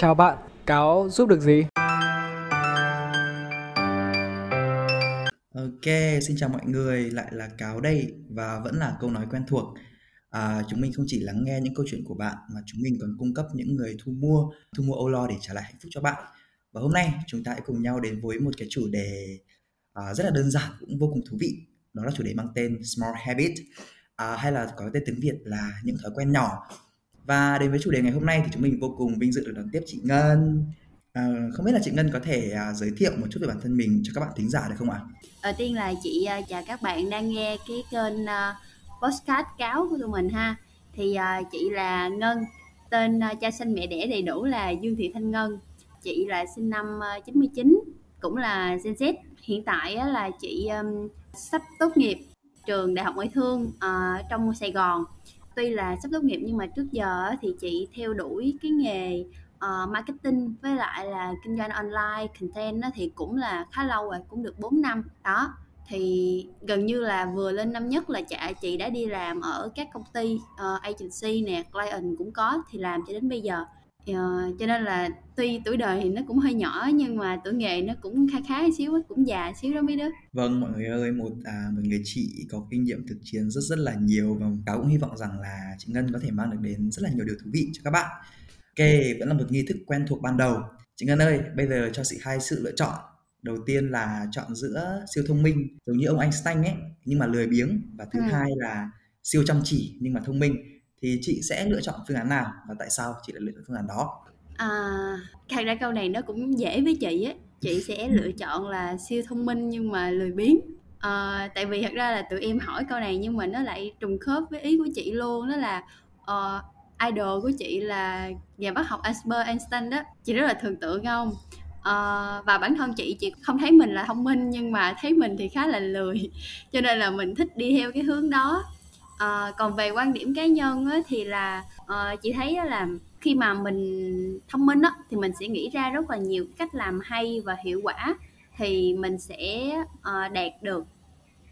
Chào bạn, cáo giúp được gì? Ok, xin chào mọi người, lại là Cáo đây và vẫn là câu nói quen thuộc. À, chúng mình không chỉ lắng nghe những câu chuyện của bạn mà chúng mình còn cung cấp những người thu mua, thu mua âu lo để trả lại hạnh phúc cho bạn. Và hôm nay chúng ta hãy cùng nhau đến với một cái chủ đề à, rất là đơn giản cũng vô cùng thú vị. Đó là chủ đề mang tên Small Habit à, hay là có tên tiếng Việt là những thói quen nhỏ. Và đến với chủ đề ngày hôm nay thì chúng mình vô cùng vinh dự được đón tiếp chị Ngân. À, không biết là chị Ngân có thể à, giới thiệu một chút về bản thân mình cho các bạn thính giả được không ạ? Đầu tiên là chị à, chào các bạn đang nghe cái kênh uh, podcast cáo của tụi mình ha. Thì à, chị là Ngân, tên à, cha sinh mẹ đẻ đầy đủ là Dương Thị Thanh Ngân. Chị là sinh năm uh, 99, cũng là Gen Z. Hiện tại là chị um, sắp tốt nghiệp trường Đại học Ngoại thương uh, trong Sài Gòn. Tuy là sắp tốt nghiệp nhưng mà trước giờ thì chị theo đuổi cái nghề uh, marketing với lại là kinh doanh online content đó thì cũng là khá lâu rồi cũng được 4 năm. Đó thì gần như là vừa lên năm nhất là chả chị đã đi làm ở các công ty uh, agency nè client cũng có thì làm cho đến bây giờ uh, cho nên là tuy tuổi đời thì nó cũng hơi nhỏ nhưng mà tuổi nghề nó cũng khá khá xíu cũng già xíu đó mấy đứa vâng mọi người ơi một à, một người chị có kinh nghiệm thực chiến rất rất là nhiều và cáo cũng hy vọng rằng là chị Ngân có thể mang được đến rất là nhiều điều thú vị cho các bạn Ok, vẫn là một nghi thức quen thuộc ban đầu. Chị Ngân ơi, bây giờ cho chị hai sự lựa chọn. Đầu tiên là chọn giữa siêu thông minh giống như ông Einstein ấy, nhưng mà lười biếng và thứ ừ. hai là siêu chăm chỉ nhưng mà thông minh. Thì chị sẽ lựa chọn phương án nào và tại sao chị lại lựa chọn phương án đó? À, thật ra câu này nó cũng dễ với chị á. Chị sẽ lựa chọn là siêu thông minh nhưng mà lười biếng. À, tại vì thật ra là tụi em hỏi câu này nhưng mà nó lại trùng khớp với ý của chị luôn đó là uh, idol của chị là nhà bác học Albert Einstein đó chị rất là thường tượng không uh, và bản thân chị chị không thấy mình là thông minh nhưng mà thấy mình thì khá là lười cho nên là mình thích đi theo cái hướng đó à, còn về quan điểm cá nhân á, thì là à, chị thấy là khi mà mình thông minh á, thì mình sẽ nghĩ ra rất là nhiều cách làm hay và hiệu quả thì mình sẽ à, đạt được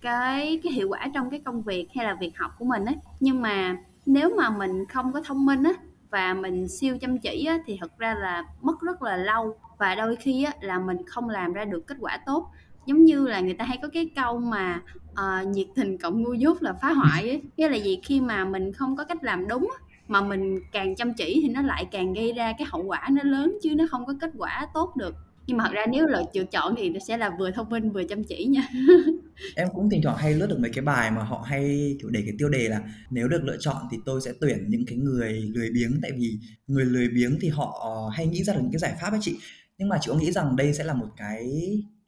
cái cái hiệu quả trong cái công việc hay là việc học của mình á. Nhưng mà nếu mà mình không có thông minh á và mình siêu chăm chỉ á, thì thật ra là mất rất là lâu và đôi khi á, là mình không làm ra được kết quả tốt. Giống như là người ta hay có cái câu mà uh, nhiệt tình cộng ngu dốt là phá hoại ấy. nghĩa là gì khi mà mình không có cách làm đúng mà mình càng chăm chỉ thì nó lại càng gây ra cái hậu quả nó lớn chứ nó không có kết quả tốt được. Nhưng mà thật ra nếu là lựa chọn thì nó sẽ là vừa thông minh vừa chăm chỉ nha. Em cũng thỉnh thoảng hay lướt được mấy cái bài mà họ hay kiểu để cái tiêu đề là nếu được lựa chọn thì tôi sẽ tuyển những cái người lười biếng. Tại vì người lười biếng thì họ ờ, hay nghĩ ra được những cái giải pháp ấy chị. Nhưng mà chị có nghĩ rằng đây sẽ là một cái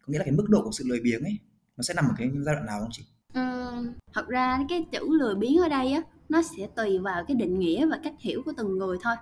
có nghĩa là cái mức độ của sự lười biếng ấy nó sẽ nằm ở cái giai đoạn nào không chị? Ừ, thật ra cái chữ lười biếng ở đây á nó sẽ tùy vào cái định nghĩa và cách hiểu của từng người thôi.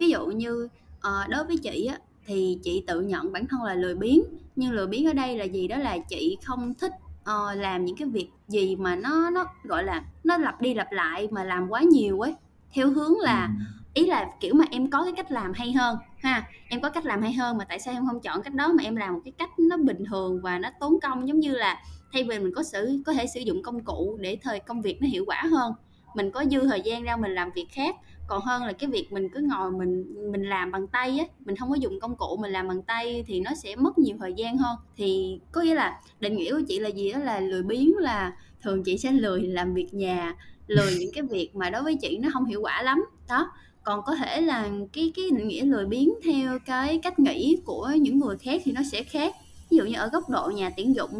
Ví dụ như uh, đối với chị á thì chị tự nhận bản thân là lười biếng nhưng lười biếng ở đây là gì? Đó là chị không thích uh, làm những cái việc gì mà nó nó gọi là nó lặp đi lặp lại mà làm quá nhiều ấy. Theo hướng là ừ. ý là kiểu mà em có cái cách làm hay hơn ha? Em có cách làm hay hơn mà tại sao em không chọn cách đó? Mà em làm một cái cách nó bình thường và nó tốn công giống như là thay vì mình có sử, có thể sử dụng công cụ để thời, công việc nó hiệu quả hơn, mình có dư thời gian ra mình làm việc khác. Còn hơn là cái việc mình cứ ngồi mình mình làm bằng tay á, mình không có dùng công cụ mình làm bằng tay thì nó sẽ mất nhiều thời gian hơn. Thì có nghĩa là định nghĩa của chị là gì đó là lười biếng, là thường chị sẽ lười làm việc nhà, lười những cái việc mà đối với chị nó không hiệu quả lắm. Đó. Còn có thể là cái cái định nghĩa lười biếng theo cái cách nghĩ của những người khác thì nó sẽ khác ví dụ như ở góc độ nhà tuyển dụng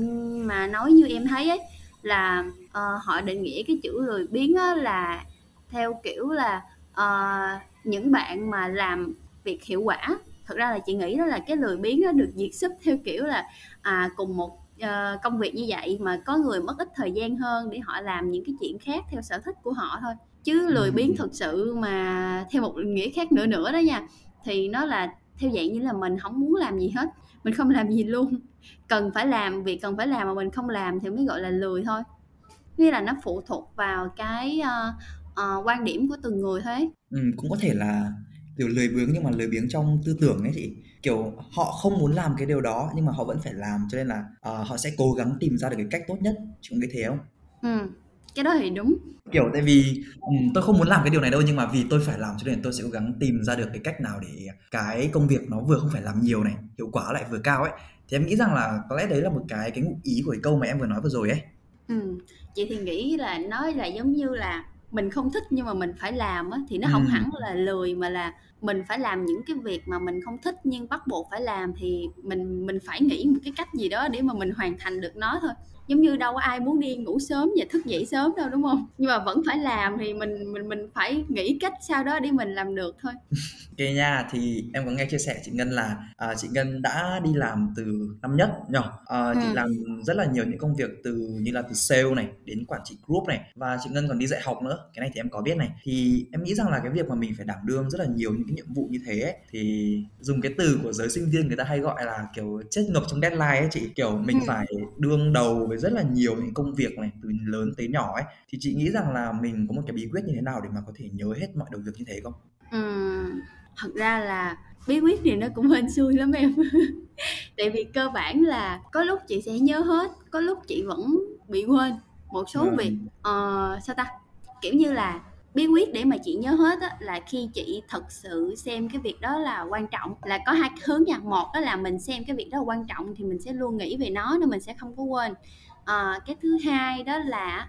mà nói như em thấy ấy là uh, họ định nghĩa cái chữ lười biếng là theo kiểu là uh, những bạn mà làm việc hiệu quả. Thực ra là chị nghĩ đó là cái lười biếng nó được diệt xuất theo kiểu là à, cùng một uh, công việc như vậy mà có người mất ít thời gian hơn để họ làm những cái chuyện khác theo sở thích của họ thôi. Chứ lười biếng thực sự mà theo một nghĩa khác nữa nữa đó nha thì nó là theo dạng như là mình không muốn làm gì hết mình không làm gì luôn. Cần phải làm việc cần phải làm mà mình không làm thì mới gọi là lười thôi. Nghĩa là nó phụ thuộc vào cái uh, uh, quan điểm của từng người thôi ừ, cũng có thể là kiểu lười biếng nhưng mà lười biếng trong tư tưởng ấy chị. Kiểu họ không muốn làm cái điều đó nhưng mà họ vẫn phải làm cho nên là uh, họ sẽ cố gắng tìm ra được cái cách tốt nhất. Chúng nghĩ thế không? Ừ cái đó thì đúng kiểu tại vì um, tôi không muốn làm cái điều này đâu nhưng mà vì tôi phải làm cho nên tôi sẽ cố gắng tìm ra được cái cách nào để cái công việc nó vừa không phải làm nhiều này hiệu quả lại vừa cao ấy thì em nghĩ rằng là có lẽ đấy là một cái cái ngụ ý của cái câu mà em vừa nói vừa rồi ấy ừ. chị thì nghĩ là nói là giống như là mình không thích nhưng mà mình phải làm á thì nó không ừ. hẳn là lười mà là mình phải làm những cái việc mà mình không thích nhưng bắt buộc phải làm thì mình mình phải nghĩ một cái cách gì đó để mà mình hoàn thành được nó thôi giống như đâu có ai muốn đi ngủ sớm và thức dậy sớm đâu đúng không? Nhưng mà vẫn phải làm thì mình mình mình phải nghĩ cách sao đó để mình làm được thôi. Ok nha thì em có nghe chia sẻ chị Ngân là à, chị Ngân đã đi làm từ năm nhất nhỉ? À, chị ừ. làm rất là nhiều những công việc từ như là từ sale này đến quản trị group này. Và chị Ngân còn đi dạy học nữa cái này thì em có biết này. Thì em nghĩ rằng là cái việc mà mình phải đảm đương rất là nhiều những cái nhiệm vụ như thế ấy, thì dùng cái từ của giới sinh viên người ta hay gọi là kiểu chết ngập trong deadline ấy chị. Kiểu mình ừ. phải đương đầu với rất là nhiều những công việc này từ lớn tới nhỏ ấy. Thì chị nghĩ rằng là mình có một cái bí quyết như thế nào để mà có thể nhớ hết mọi đầu việc như thế không? Ừ, thật ra là bí quyết thì nó cũng hên xui lắm em. Tại vì cơ bản là có lúc chị sẽ nhớ hết có lúc chị vẫn bị quên một số ừ. việc. Uh, sao ta? Kiểu như là bí quyết để mà chị nhớ hết á, là khi chị thật sự xem cái việc đó là quan trọng là có hai hướng nha. Một đó là mình xem cái việc đó là quan trọng thì mình sẽ luôn nghĩ về nó nên mình sẽ không có quên à, cái thứ hai đó là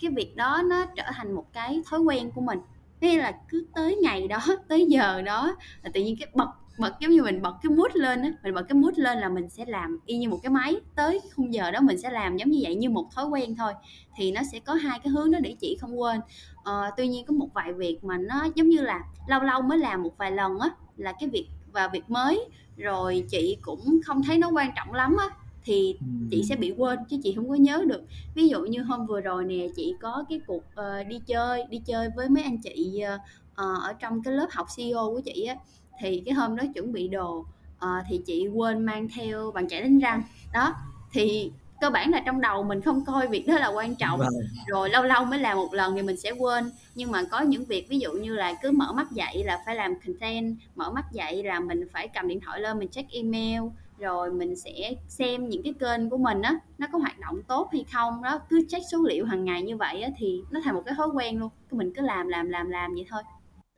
cái việc đó nó trở thành một cái thói quen của mình. Thế là cứ tới ngày đó tới giờ đó là tự nhiên cái bật bật giống như mình bật cái mút lên á mình bật cái mút lên là mình sẽ làm y như một cái máy. Tới khung giờ đó mình sẽ làm giống như vậy như một thói quen thôi. Thì nó sẽ có hai cái hướng đó để chị không quên. À, tuy nhiên có một vài việc mà nó giống như là lâu lâu mới làm một vài lần á là cái việc và việc mới rồi chị cũng không thấy nó quan trọng lắm á thì chị sẽ bị quên chứ chị không có nhớ được. Ví dụ như hôm vừa rồi nè chị có cái cuộc uh, đi chơi đi chơi với mấy anh chị uh, ở trong cái lớp học CEO của chị á thì cái hôm đó chuẩn bị đồ uh, thì chị quên mang theo bàn chải đánh răng. Đó thì cơ bản là trong đầu mình không coi việc đó là quan trọng. Vâng. rồi lâu lâu mới làm một lần thì mình sẽ quên. Nhưng mà có những việc ví dụ như là cứ mở mắt dậy là phải làm content mở mắt dậy là mình phải cầm điện thoại lên mình check email rồi mình sẽ xem những cái kênh của mình á nó có hoạt động tốt hay không đó cứ check số liệu hàng ngày như vậy á thì nó thành một cái thói quen luôn cứ mình cứ làm làm làm làm vậy thôi.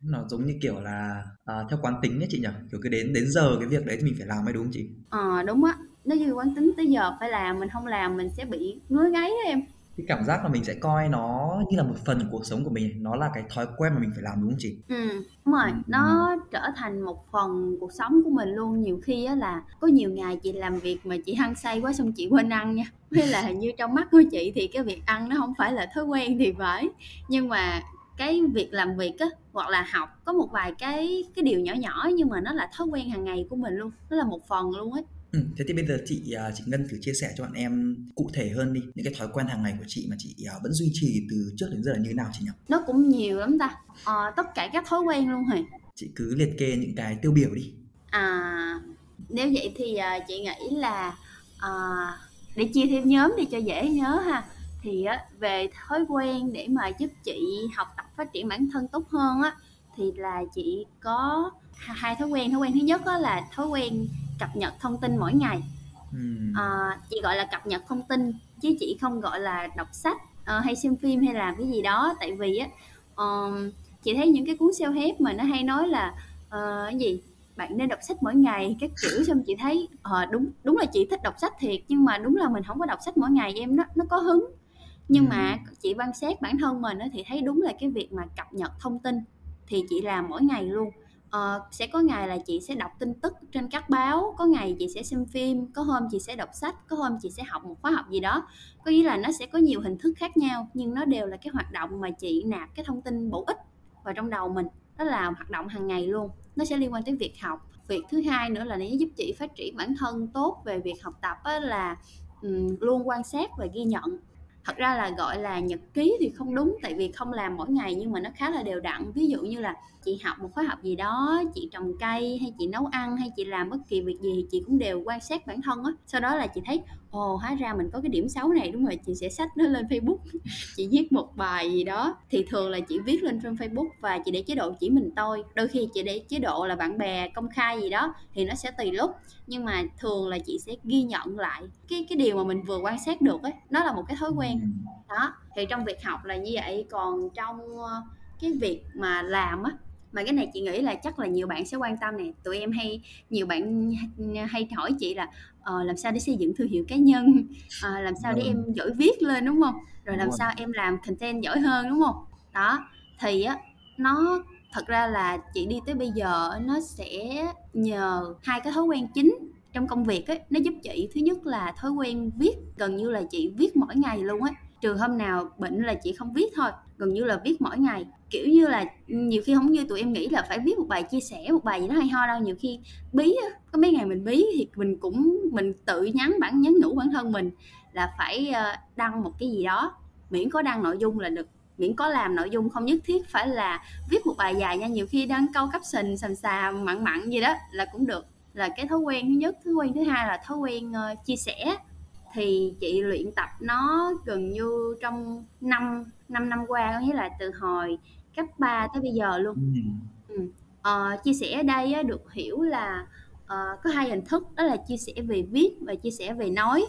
Nó giống như kiểu là à, theo quán tính ấy chị nhỉ? Kiểu cứ đến đến giờ cái việc đấy thì mình phải làm mới đúng không chị? Ờ à, đúng á. Nó như quán tính tới giờ phải làm mình không làm mình sẽ bị ngứa ngáy đó em cái cảm giác là mình sẽ coi nó như là một phần cuộc sống của mình nó là cái thói quen mà mình phải làm đúng không chị? Ừ đúng rồi. Ừ. nó trở thành một phần cuộc sống của mình luôn. Nhiều khi á là có nhiều ngày chị làm việc mà chị hăng say quá xong chị quên ăn nha. Hay là hình như trong mắt của chị thì cái việc ăn nó không phải là thói quen thì phải. Nhưng mà cái việc làm việc á hoặc là học có một vài cái cái điều nhỏ nhỏ nhưng mà nó là thói quen hàng ngày của mình luôn. Nó là một phần luôn ấy Ừ, thế thì bây giờ chị à, chị Ngân thử chia sẻ cho bạn em cụ thể hơn đi những cái thói quen hàng ngày của chị mà chị à, vẫn duy trì từ trước đến giờ là như thế nào chị nhỉ? Nó cũng nhiều lắm ta. À, tất cả các thói quen luôn hề. Chị cứ liệt kê những cái tiêu biểu đi. À nếu vậy thì uh, chị nghĩ là uh, để chia thêm nhóm đi cho dễ nhớ ha thì uh, về thói quen để mà giúp chị học tập phát triển bản thân tốt hơn á thì là chị có hai thói quen. Thói quen thứ nhất là thói quen cập nhật thông tin mỗi ngày. À, chị gọi là cập nhật thông tin chứ chị không gọi là đọc sách uh, hay xem phim hay làm cái gì đó. Tại vì á uh, chị thấy những cái cuốn self help mà nó hay nói là uh, cái gì? Bạn nên đọc sách mỗi ngày các kiểu. Xong chị thấy uh, đúng đúng là chị thích đọc sách thiệt nhưng mà đúng là mình không có đọc sách mỗi ngày em nó nó có hứng. Nhưng mà chị quan sát bản thân mình thì thấy đúng là cái việc mà cập nhật thông tin thì chị làm mỗi ngày luôn uh, sẽ có ngày là chị sẽ đọc tin tức trên các báo, có ngày chị sẽ xem phim, có hôm chị sẽ đọc sách, có hôm chị sẽ học một khóa học gì đó. Có nghĩa là nó sẽ có nhiều hình thức khác nhau nhưng nó đều là cái hoạt động mà chị nạp cái thông tin bổ ích vào trong đầu mình. Đó là hoạt động hàng ngày luôn. Nó sẽ liên quan tới việc học. Việc thứ hai nữa là nó giúp chị phát triển bản thân tốt về việc học tập là um, luôn quan sát và ghi nhận thật ra là, gọi là, nhật ký thì không đúng, tại vì không làm mỗi ngày nhưng mà nó khá là đều đặn. Ví dụ như là chị học một khóa học gì đó, chị trồng cây hay chị nấu ăn hay chị làm bất kỳ việc gì thì chị cũng đều quan sát bản thân á. Sau đó là chị thấy ồ hóa ra mình có cái điểm xấu này đúng rồi chị sẽ sách nó lên Facebook. Chị viết một bài gì đó thì thường là chị viết lên trên Facebook và chị để chế độ chỉ mình tôi. Đôi khi chị để chế độ là bạn bè công khai gì đó thì nó sẽ tùy lúc. Nhưng mà thường là chị sẽ ghi nhận lại cái cái điều mà mình vừa quan sát được ấy nó là một cái thói quen. Đó thì trong việc học là như vậy. Còn trong ờ, cái việc mà làm á mà cái này chị nghĩ là chắc là nhiều bạn sẽ quan tâm nè. Tụi em hay nhiều bạn hay hỏi chị là ờ, làm sao để xây dựng thương hiệu cá nhân? Ờ, làm sao để em giỏi viết lên đúng không? Rồi làm sao em làm content giỏi hơn đúng không? Đó thì á nó thật ra là chị đi tới bây giờ nó sẽ nhờ hai cái thói quen chính trong công việc ấy nó giúp chị thứ nhất là thói quen viết gần như là chị viết mỗi ngày luôn á. Trừ hôm nào bệnh là chị không viết thôi gần như là viết mỗi ngày kiểu như là nhiều khi không như tụi em nghĩ là phải viết một bài chia sẻ một bài gì đó hay ho đâu. Nhiều khi bí có mấy ngày mình bí thì mình cũng mình tự nhắn bản nhắn nhủ bản thân mình là phải ờ, đăng một cái gì đó. Miễn có đăng nội dung là được miễn có làm nội dung không nhất thiết phải là viết một bài dài nha. Nhiều khi đăng câu caption sàm sàm mặn mặn gì đó là cũng được. Là cái thói quen thứ nhất. Thói quen thứ hai là thói quen uh, chia sẻ. Thì chị luyện tập nó gần như trong năm năm năm qua có nghĩa là từ hồi cấp 3 tới bây giờ luôn. Ừ. Ừ. Ờ, chia sẻ ở đây á, được hiểu là ờ, có hai hình thức đó là chia sẻ về viết và chia sẻ về nói.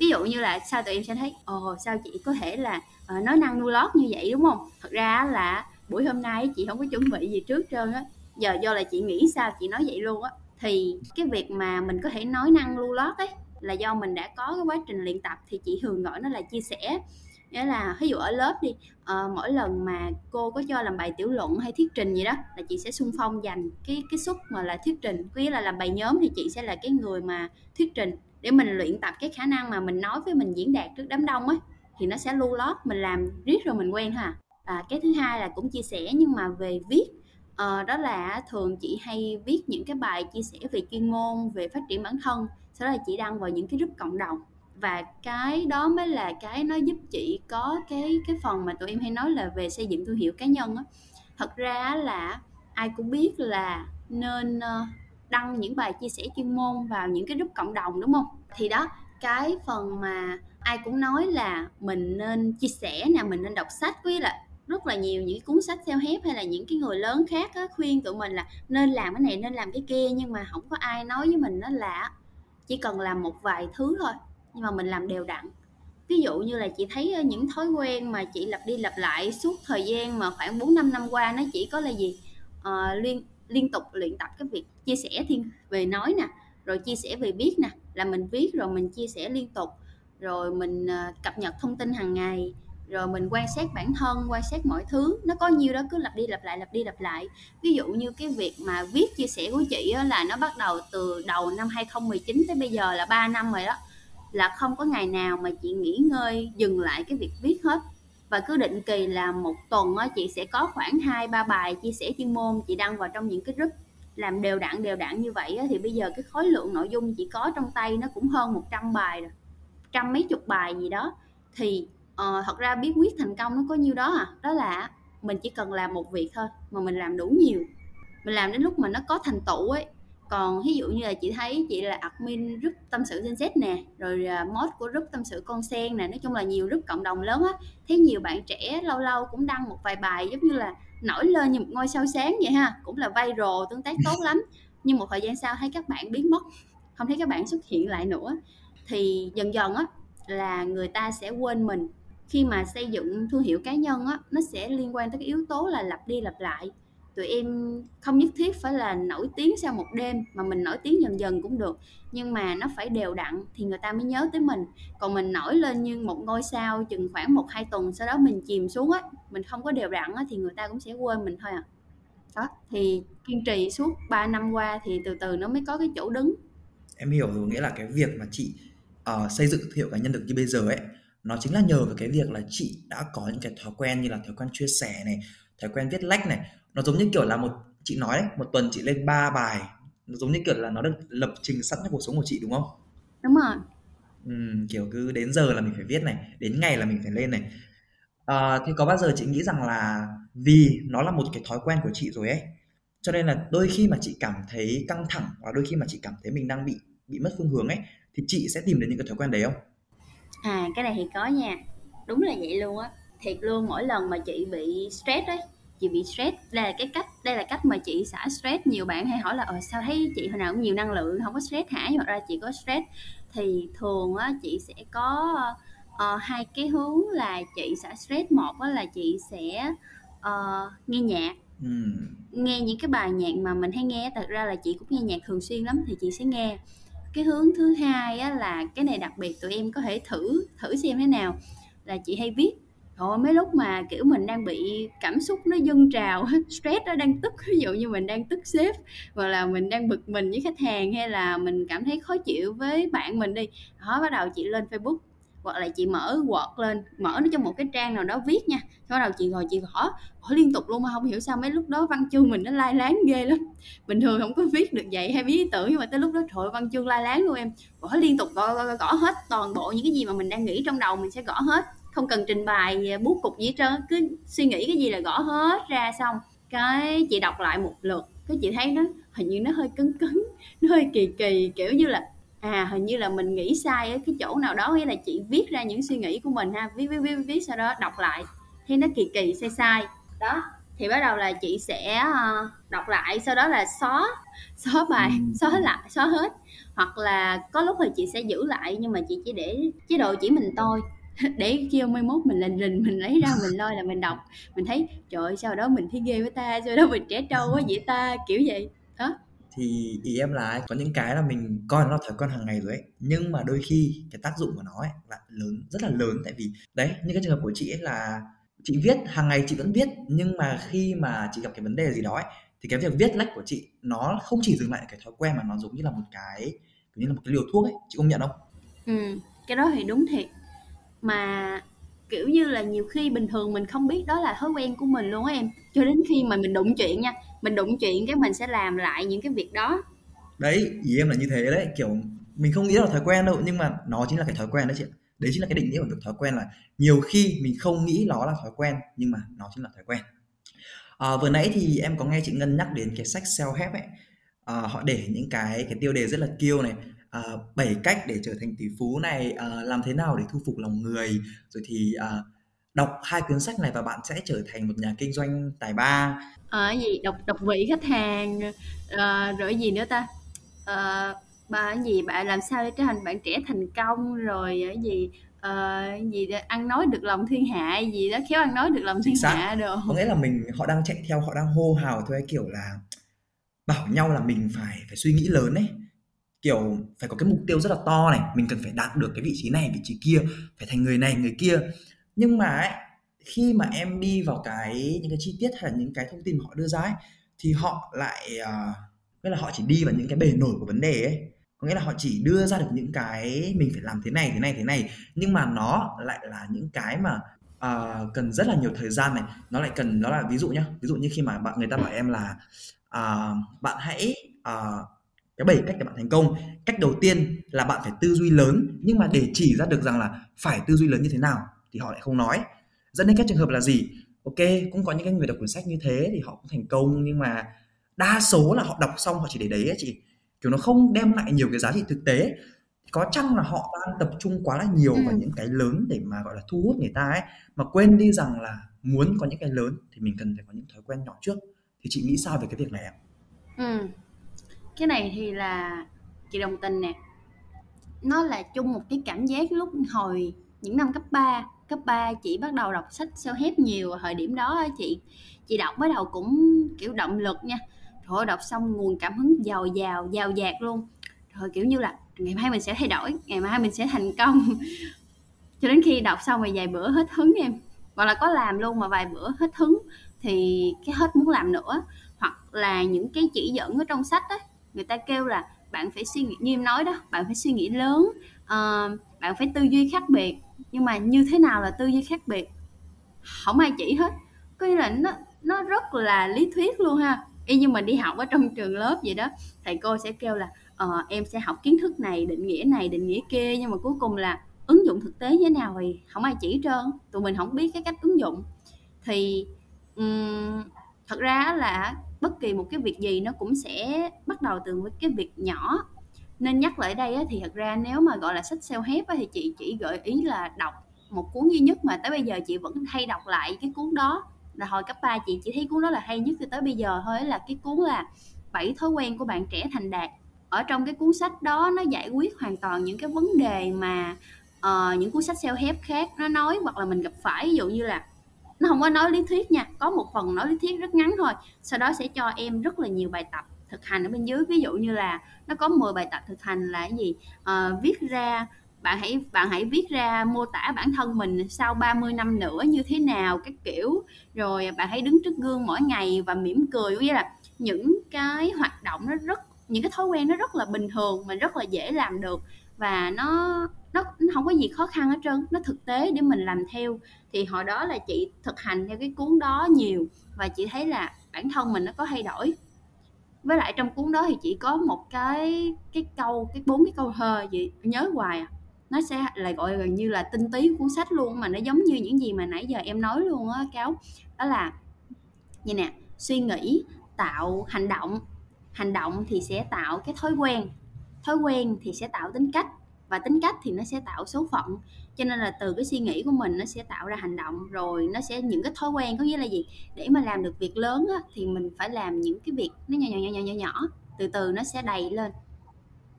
Ví dụ như là sao tụi em sẽ thấy ồ sao chị có thể là ờ, nói năng nu lót như vậy đúng không? Thật ra á là buổi hôm nay chị không có chuẩn bị gì trước trơn á. Giờ do là chị nghĩ sao chị nói vậy luôn á. Thì cái việc mà mình có thể nói năng lưu lót ấy là do mình đã có cái quá trình luyện tập thì chị thường gọi nó là chia sẻ nghĩa là ví dụ ở lớp đi ờ, mỗi lần mà cô có cho làm bài tiểu luận hay thuyết trình gì đó là chị sẽ xung phong dành cái cái suất mà là thuyết trình. Có nghĩa là làm bài nhóm thì chị sẽ là cái người mà thuyết trình để mình luyện tập cái khả năng mà mình nói với mình diễn đạt trước đám đông ấy thì nó sẽ lưu lót mình làm riết rồi mình quen ha à, cái thứ hai là cũng chia sẻ nhưng mà về viết Ờ, đó là thường chị hay viết những cái bài chia sẻ về chuyên môn về phát triển bản thân sau đó là chị đăng vào những cái group cộng đồng và cái đó mới là cái nó giúp chị có cái cái phần mà tụi em hay nói là về xây dựng thương hiệu cá nhân á. Thật ra là ai cũng biết là nên ờ, đăng những bài chia sẻ chuyên môn vào những cái group cộng đồng đúng không? Thì đó cái phần mà ai cũng nói là mình nên chia sẻ nè mình nên đọc sách với là rất là nhiều những cuốn sách theo hép hay là những cái người lớn khác á, khuyên tụi mình là nên làm cái này nên làm cái kia nhưng mà không có ai nói với mình nó là chỉ cần làm một vài thứ thôi nhưng mà mình làm đều đặn. Ví dụ như là chị thấy ờ, những thói quen mà chị lặp đi lặp lại suốt thời gian mà khoảng 4 5 năm qua nó chỉ có là gì? À, liên liên tục luyện tập cái việc chia sẻ thiên về nói nè rồi chia sẻ về viết nè là mình viết rồi mình chia sẻ liên tục rồi mình ờ, cập nhật thông tin hàng ngày rồi mình quan sát bản thân quan sát mọi thứ. Nó có nhiêu đó cứ lặp đi lặp lại lặp đi lặp lại. Ví dụ như cái việc mà viết chia sẻ của chị là nó bắt đầu từ đầu năm 2019 tới bây giờ là 3 năm rồi đó là không có ngày nào mà chị nghỉ ngơi dừng lại cái việc viết hết. Và cứ định kỳ là một tuần á, chị sẽ có khoảng hai ba bài chia sẻ chuyên môn chị đăng vào trong những cái group làm đều đặn đều đặn như vậy á, thì bây giờ cái khối lượng nội dung chị có trong tay nó cũng hơn 100 bài rồi trăm mấy chục bài gì đó. Thì uh, thật ra bí quyết thành công nó có nhiêu đó à? Đó là mình chỉ cần làm một việc thôi mà mình làm đủ nhiều. Mình làm đến lúc mà nó có thành tựu ấy còn ví dụ như là chị thấy chị là admin group tâm sự Gen Z nè rồi à, mod của group tâm sự con sen nè nói chung là nhiều group cộng đồng lớn á thấy nhiều bạn trẻ lâu lâu cũng đăng một vài bài giống như là nổi lên như một ngôi sao sáng vậy ha cũng là viral tương tác tốt lắm. Nhưng một thời gian sau thấy các bạn biến mất không thấy các bạn xuất hiện lại nữa. Thì dần dần á là người ta sẽ quên mình. Khi mà xây dựng thương hiệu cá nhân á nó sẽ liên quan tới cái yếu tố là lặp đi lặp lại tụi em không nhất thiết phải là nổi tiếng sau một đêm mà mình nổi tiếng dần dần cũng được. Nhưng mà nó phải đều đặn thì người ta mới nhớ tới mình. Còn mình nổi lên như một ngôi sao chừng khoảng một hai tuần sau đó mình chìm xuống á mình không có đều đặn á thì người ta cũng sẽ quên mình thôi à. Đó thì kiên trì suốt 3 năm qua thì từ từ nó mới có cái chỗ đứng. Em hiểu rồi nghĩa là cái việc mà chị uh, xây dựng thương hiệu cá nhân được như bây giờ ấy nó chính là nhờ vào cái việc là chị đã có những cái thói quen như là thói quen chia sẻ này thói quen viết lách này nó giống như kiểu là một chị nói đấy một tuần chị lên 3 bài. Nó giống như kiểu là nó được lập trình sẵn cho cuộc sống của chị đúng không? Đúng rồi. Ừm, kiểu cứ đến giờ là mình phải viết này đến ngày là mình phải lên này. Ờ, thì có bao giờ chị nghĩ rằng là vì nó là một cái thói quen của chị rồi ấy cho nên là đôi khi mà chị cảm thấy căng thẳng và đôi khi mà chị cảm thấy mình đang bị bị mất phương hướng ấy thì chị sẽ tìm đến những cái thói quen đấy không? À, cái này thì có nha. Đúng là vậy luôn á. Thiệt luôn, mỗi lần mà chị bị stress ấy, chị bị stress, đây là cái cách đây là cách mà chị xả stress. Nhiều bạn hay hỏi là ờ sao thấy chị hồi nào cũng nhiều năng lượng, không có stress hả? Nhưng ra chị có stress thì thường á chị sẽ có ờ, hai cái hướng là chị xả stress. Một á là chị sẽ ờ, nghe nhạc nghe những cái bài nhạc mà mình hay nghe thật ra là chị cũng nghe nhạc thường xuyên lắm thì chị sẽ nghe cái hướng thứ hai á là cái này đặc biệt tụi em có thể thử thử xem thế nào là chị hay viết Trời mấy lúc mà, kiểu, mình đang bị cảm xúc nó dâng trào stress nó đang tức, ví dụ như mình đang tức sếp, hoặc là mình đang bực mình với khách hàng, hay là mình cảm thấy khó chịu với bạn mình đi, đó, bắt đầu chị lên Facebook hoặc là chị mở Word lên, mở nó trong một cái trang nào đó viết nha, bắt đầu chị ngồi chị gõ, gõ liên tục luôn mà không hiểu sao mấy lúc đó văn chương mình nó lai láng ghê lắm. Bình thường không có viết được vậy hay viết ý tưởng nhưng mà tới lúc đó trời văn chương lai láng luôn em, gõ liên tục gõ, gõ, gõ hết toàn bộ những cái gì mà mình đang nghĩ trong đầu mình sẽ gõ hết không cần trình bày bút cục gì hết trơn cứ suy nghĩ cái gì là gõ hết ra xong. Cái chị đọc lại một lượt cái chị thấy nó hình như nó hơi cứng cứng nó hơi kỳ kỳ kiểu như là à hình như là mình nghĩ sai ở cái chỗ nào đó nghĩa là chị viết ra những suy nghĩ của mình ha viết viết viết viết sau đó đọc lại thấy nó kỳ kỳ sai sai. Đó thì bắt đầu là chị sẽ ờ, đọc lại sau đó là xóa xóa bài xóa lại xóa hết. Hoặc là có lúc thì chị sẽ giữ lại nhưng mà chị chỉ để chế độ chỉ mình tôi để khi mai mốt mình lình rình mình lấy ra mình lôi là mình đọc. Mình thấy trời ơi sao đó mình thấy ghê với ta sao đó mình trẻ trâu quá vậy ta? Kiểu vậy. Đó. Thì ý em là có những cái là mình coi nó thói quen hàng ngày rồi ấy nhưng mà đôi khi cái tác dụng của nó ấy là lớn rất là lớn. Tại vì đấy như cái trường hợp của chị ấy là chị viết hàng ngày chị vẫn viết nhưng mà khi mà chị gặp cái vấn đề gì đó ấy thì cái việc viết lách của chị nó không chỉ dừng lại cái thói quen mà nó giống như là một cái như là một cái liều thuốc ấy chị công nhận không? Ừ cái đó thì đúng thiệt mà kiểu như là nhiều khi bình thường mình không biết đó là thói quen của mình luôn á em. Cho đến khi mà mình đụng chuyện nha mình đụng chuyện cái mình sẽ làm lại những cái việc đó. Đấy ý em là như thế đấy. Kiểu mình không nghĩ là thói quen đâu nhưng mà nó chính là cái thói quen đấy chị đấy chính là cái định nghĩa của việc thói quen là nhiều khi mình không nghĩ nó là thói quen nhưng mà nó chính là thói quen. À, vừa nãy thì em có nghe chị Ngân nhắc đến cái sách self help ấy. À, họ để những cái cái tiêu đề rất là kêu này à, 7 cách để trở thành tỷ phú này à, làm thế nào để thu phục lòng người? Rồi thì à, đọc hai cuốn sách này và bạn sẽ trở thành một nhà kinh doanh tài ba. Cái gì? Độc độc vị khách hàng ờ, rồi gì nữa ta? Ờ, bà cái gì? Bạn làm sao để trở thành bạn trẻ thành công? Rồi gì? Cái gì đó, ăn nói được lòng thiên hạ gì đó? Khéo ăn nói được lòng thiên xác. hạ đồ. Có nghĩa là mình họ đang chạy theo họ đang hô hào theo cái kiểu là bảo nhau là mình phải phải suy nghĩ lớn ấy kiểu phải có cái mục tiêu rất là to này mình cần phải đạt được cái vị trí này vị trí kia phải thành người này người kia. Nhưng mà ấy, khi mà em đi vào cái những cái chi tiết hay là những cái thông tin mà họ đưa ra ấy, thì họ lại uh, nghĩa là họ chỉ đi vào những cái bề nổi của vấn đề ấy. Có nghĩa là họ chỉ đưa ra được những cái mình phải làm thế này thế này thế này nhưng mà nó lại là những cái mà uh, cần rất là nhiều thời gian này. Nó lại cần nó là ví dụ nhá ví dụ như khi mà bạn người ta bảo em là uh, bạn hãy uh, cái bảy cách để bạn thành công. Cách đầu tiên là bạn phải tư duy lớn nhưng mà để chỉ ra được rằng là phải tư duy lớn như thế nào thì họ lại không nói. Dẫn đến các trường hợp là gì? Ok cũng có những cái người đọc quyển sách như thế thì họ cũng thành công nhưng mà đa số là họ đọc xong họ chỉ để đấy ấy chị. Kiểu nó không đem lại nhiều cái giá trị thực tế. Có chăng là họ đang tập trung quá là nhiều vào ừ. những cái lớn để mà gọi là thu hút người ta ấy mà quên đi rằng là muốn có những cái lớn thì mình cần phải có những thói quen nhỏ trước. Thì chị nghĩ sao về cái việc này ạ? Ừ cái này thì là chị đồng tình nè. Nó là chung một cái cảm giác lúc hồi những năm cấp 3 cấp 3 chị bắt đầu đọc sách sao hép nhiều thời điểm đó chị chị đọc bắt đầu cũng kiểu động lực nha. Rồi đọc xong nguồn cảm hứng giàu giàu giàu dạt luôn. Rồi kiểu như là ngày mai mình sẽ thay đổi, ngày mai mình sẽ thành công. Cho đến khi đọc xong rồi vài bữa hết hứng em. Hoặc là có làm luôn mà vài bữa hết hứng thì cái hết muốn làm nữa. Hoặc là những cái chỉ dẫn ở trong sách á người ta kêu là bạn phải suy nghĩ như em nói đó bạn phải suy nghĩ lớn uh, bạn phải tư duy khác biệt. Nhưng mà như thế nào là tư duy khác biệt? Không ai chỉ hết. Có nghĩa là nó nó rất là lý thuyết luôn ha. Y như mình đi học ở trong trường lớp vậy đó thầy cô sẽ kêu là ờ, em sẽ học kiến thức này định nghĩa này định nghĩa kia. Nhưng mà cuối cùng là ứng dụng thực tế như thế nào thì không ai chỉ trơn. Tụi mình không biết cái cách ứng dụng. Thì um, thật ra là bất kỳ một cái việc gì nó cũng sẽ bắt đầu từ một cái việc nhỏ. Nên nhắc lại đây á, thì thật ra nếu mà gọi là sách self-help thì chị chỉ gợi ý là đọc một cuốn duy nhất mà tới bây giờ chị vẫn hay đọc lại cái cuốn đó. Là hồi cấp 3 chị chỉ thấy cuốn đó là hay nhất từ tới bây giờ thôi là cái cuốn là bảy thói quen của bạn trẻ thành đạt. Ở trong cái cuốn sách đó nó giải quyết hoàn toàn những cái vấn đề mà uh, những cuốn sách self-help khác nó nói hoặc là mình gặp phải. Ví dụ như là nó không có nói lý thuyết nha có một phần nói lý thuyết rất ngắn thôi sau đó sẽ cho em rất là nhiều bài tập thực hành ở bên dưới. Ví dụ như là nó có 10 bài tập thực hành là cái gì? À, viết ra bạn hãy bạn hãy viết ra mô tả bản thân mình sau 30 năm nữa như thế nào các kiểu. Rồi bạn hãy đứng trước gương mỗi ngày và mỉm cười. Nghĩa là những cái hoạt động nó rất những cái thói quen nó rất là bình thường mà rất là dễ làm được. Và nó nó nó không có gì khó khăn hết trơn, nó thực tế để mình làm theo. Thì hồi đó là chị thực hành theo cái cuốn đó nhiều và chị thấy là bản thân mình nó có thay đổi. Với lại trong cuốn đó thì chỉ có một cái cái câu, cái bốn cái câu thơ chị nhớ hoài à. Nó sẽ lại gọi gần như là tinh túy cuốn sách luôn mà nó giống như những gì mà nãy giờ em nói luôn á, cáo. Đó là, như nè, suy nghĩ, tạo hành động. Hành động thì sẽ tạo cái thói quen thói quen thì sẽ tạo tính cách và tính cách thì nó sẽ tạo số phận. Cho nên là từ cái suy nghĩ của mình nó sẽ tạo ra hành động rồi nó sẽ những cái thói quen có nghĩa là gì? Để mà làm được việc lớn á, thì mình phải làm những cái việc nó nhỏ nhỏ nhỏ nhỏ nhỏ nhỏ từ từ nó sẽ đầy lên.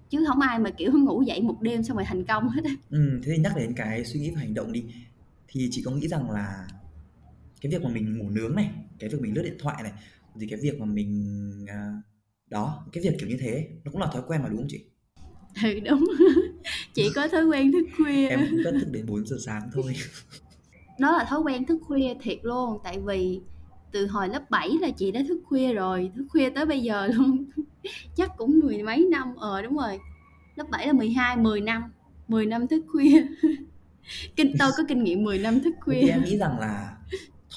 Chứ không ai mà kiểu ngủ dậy một đêm xong rồi thành công hết ừ, thế thì nhắc đến cái suy nghĩ và hành động đi thì chị có nghĩ rằng là cái việc mà mình ngủ nướng này cái việc mình lướt điện thoại này thì cái việc mà mình à, đó cái việc kiểu như thế nó cũng là thói quen mà đúng không chị? ừ đúng. Chị có thói quen thức khuya. Em cũng cất thức đến 4 giờ sáng thôi. Đó là thói quen thức khuya thiệt luôn tại vì từ hồi lớp 7 là chị đã thức khuya rồi thức khuya tới bây giờ luôn. Chắc cũng mười mấy năm ờ đúng rồi. Lớp 7 là 12 10 năm 10 năm thức khuya. Kinh tôi có kinh nghiệm 10 năm thức khuya. em nghĩ rằng là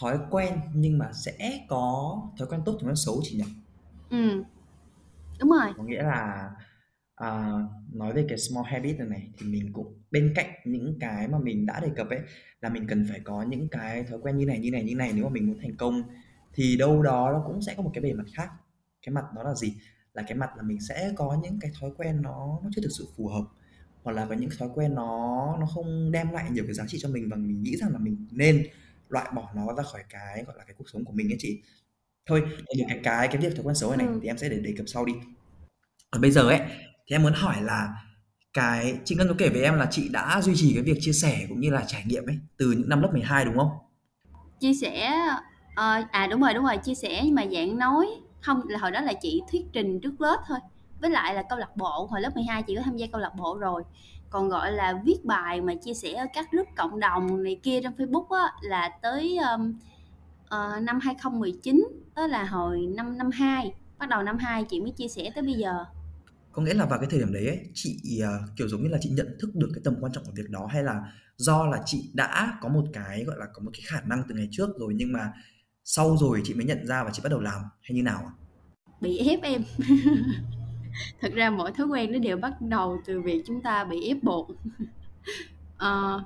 thói quen nhưng mà sẽ có thói quen tốt thói quen xấu chị nhỉ? Ừ đúng rồi. Có nghĩa là à, nói về cái small habit này này thì mình cũng bên cạnh những cái mà mình đã đề cập ấy là mình cần phải có những cái thói quen như này như này như này nếu mà mình muốn thành công thì đâu đó nó cũng sẽ có một cái bề mặt khác. Cái mặt đó là gì? Là cái mặt là mình sẽ có những cái thói quen nó nó chưa thực sự phù hợp hoặc là có những thói quen nó nó không đem lại nhiều cái giá trị cho mình và mình nghĩ rằng là mình nên loại bỏ nó ra khỏi cái gọi là cái cuộc sống của mình ấy chị. Thôi thì cái cái cái việc thói quen xấu này, này ừ. thì em sẽ để đề cập sau đi. Còn bây giờ ấy thì em muốn hỏi là cái chị Ngân có kể với em là chị đã duy trì cái việc chia sẻ cũng như là trải nghiệm ấy từ những năm lớp 12 đúng không? Chia sẻ ờ, à đúng rồi đúng rồi chia sẻ nhưng mà dạng nói không là hồi đó là chị thuyết trình trước lớp thôi. Với lại là câu lạc bộ hồi lớp 12 chị có tham gia câu lạc bộ rồi. Còn gọi là viết bài mà chia sẻ ở các group cộng đồng này kia trên Facebook á là tới um, uh, năm 2019 đó là hồi năm năm 2 bắt đầu năm 2 chị mới chia sẻ tới bây giờ có nghĩa là vào cái thời điểm đấy ấy, chị uh, kiểu giống như là chị nhận thức được cái tầm quan trọng của việc đó hay là do là chị đã có một cái gọi là có một cái khả năng từ ngày trước rồi nhưng mà sau rồi chị mới nhận ra và chị bắt đầu làm hay như nào ạ? Bị ép em. Thật ra mọi thói quen nó đều bắt đầu từ việc chúng ta bị ép buộc. ờ,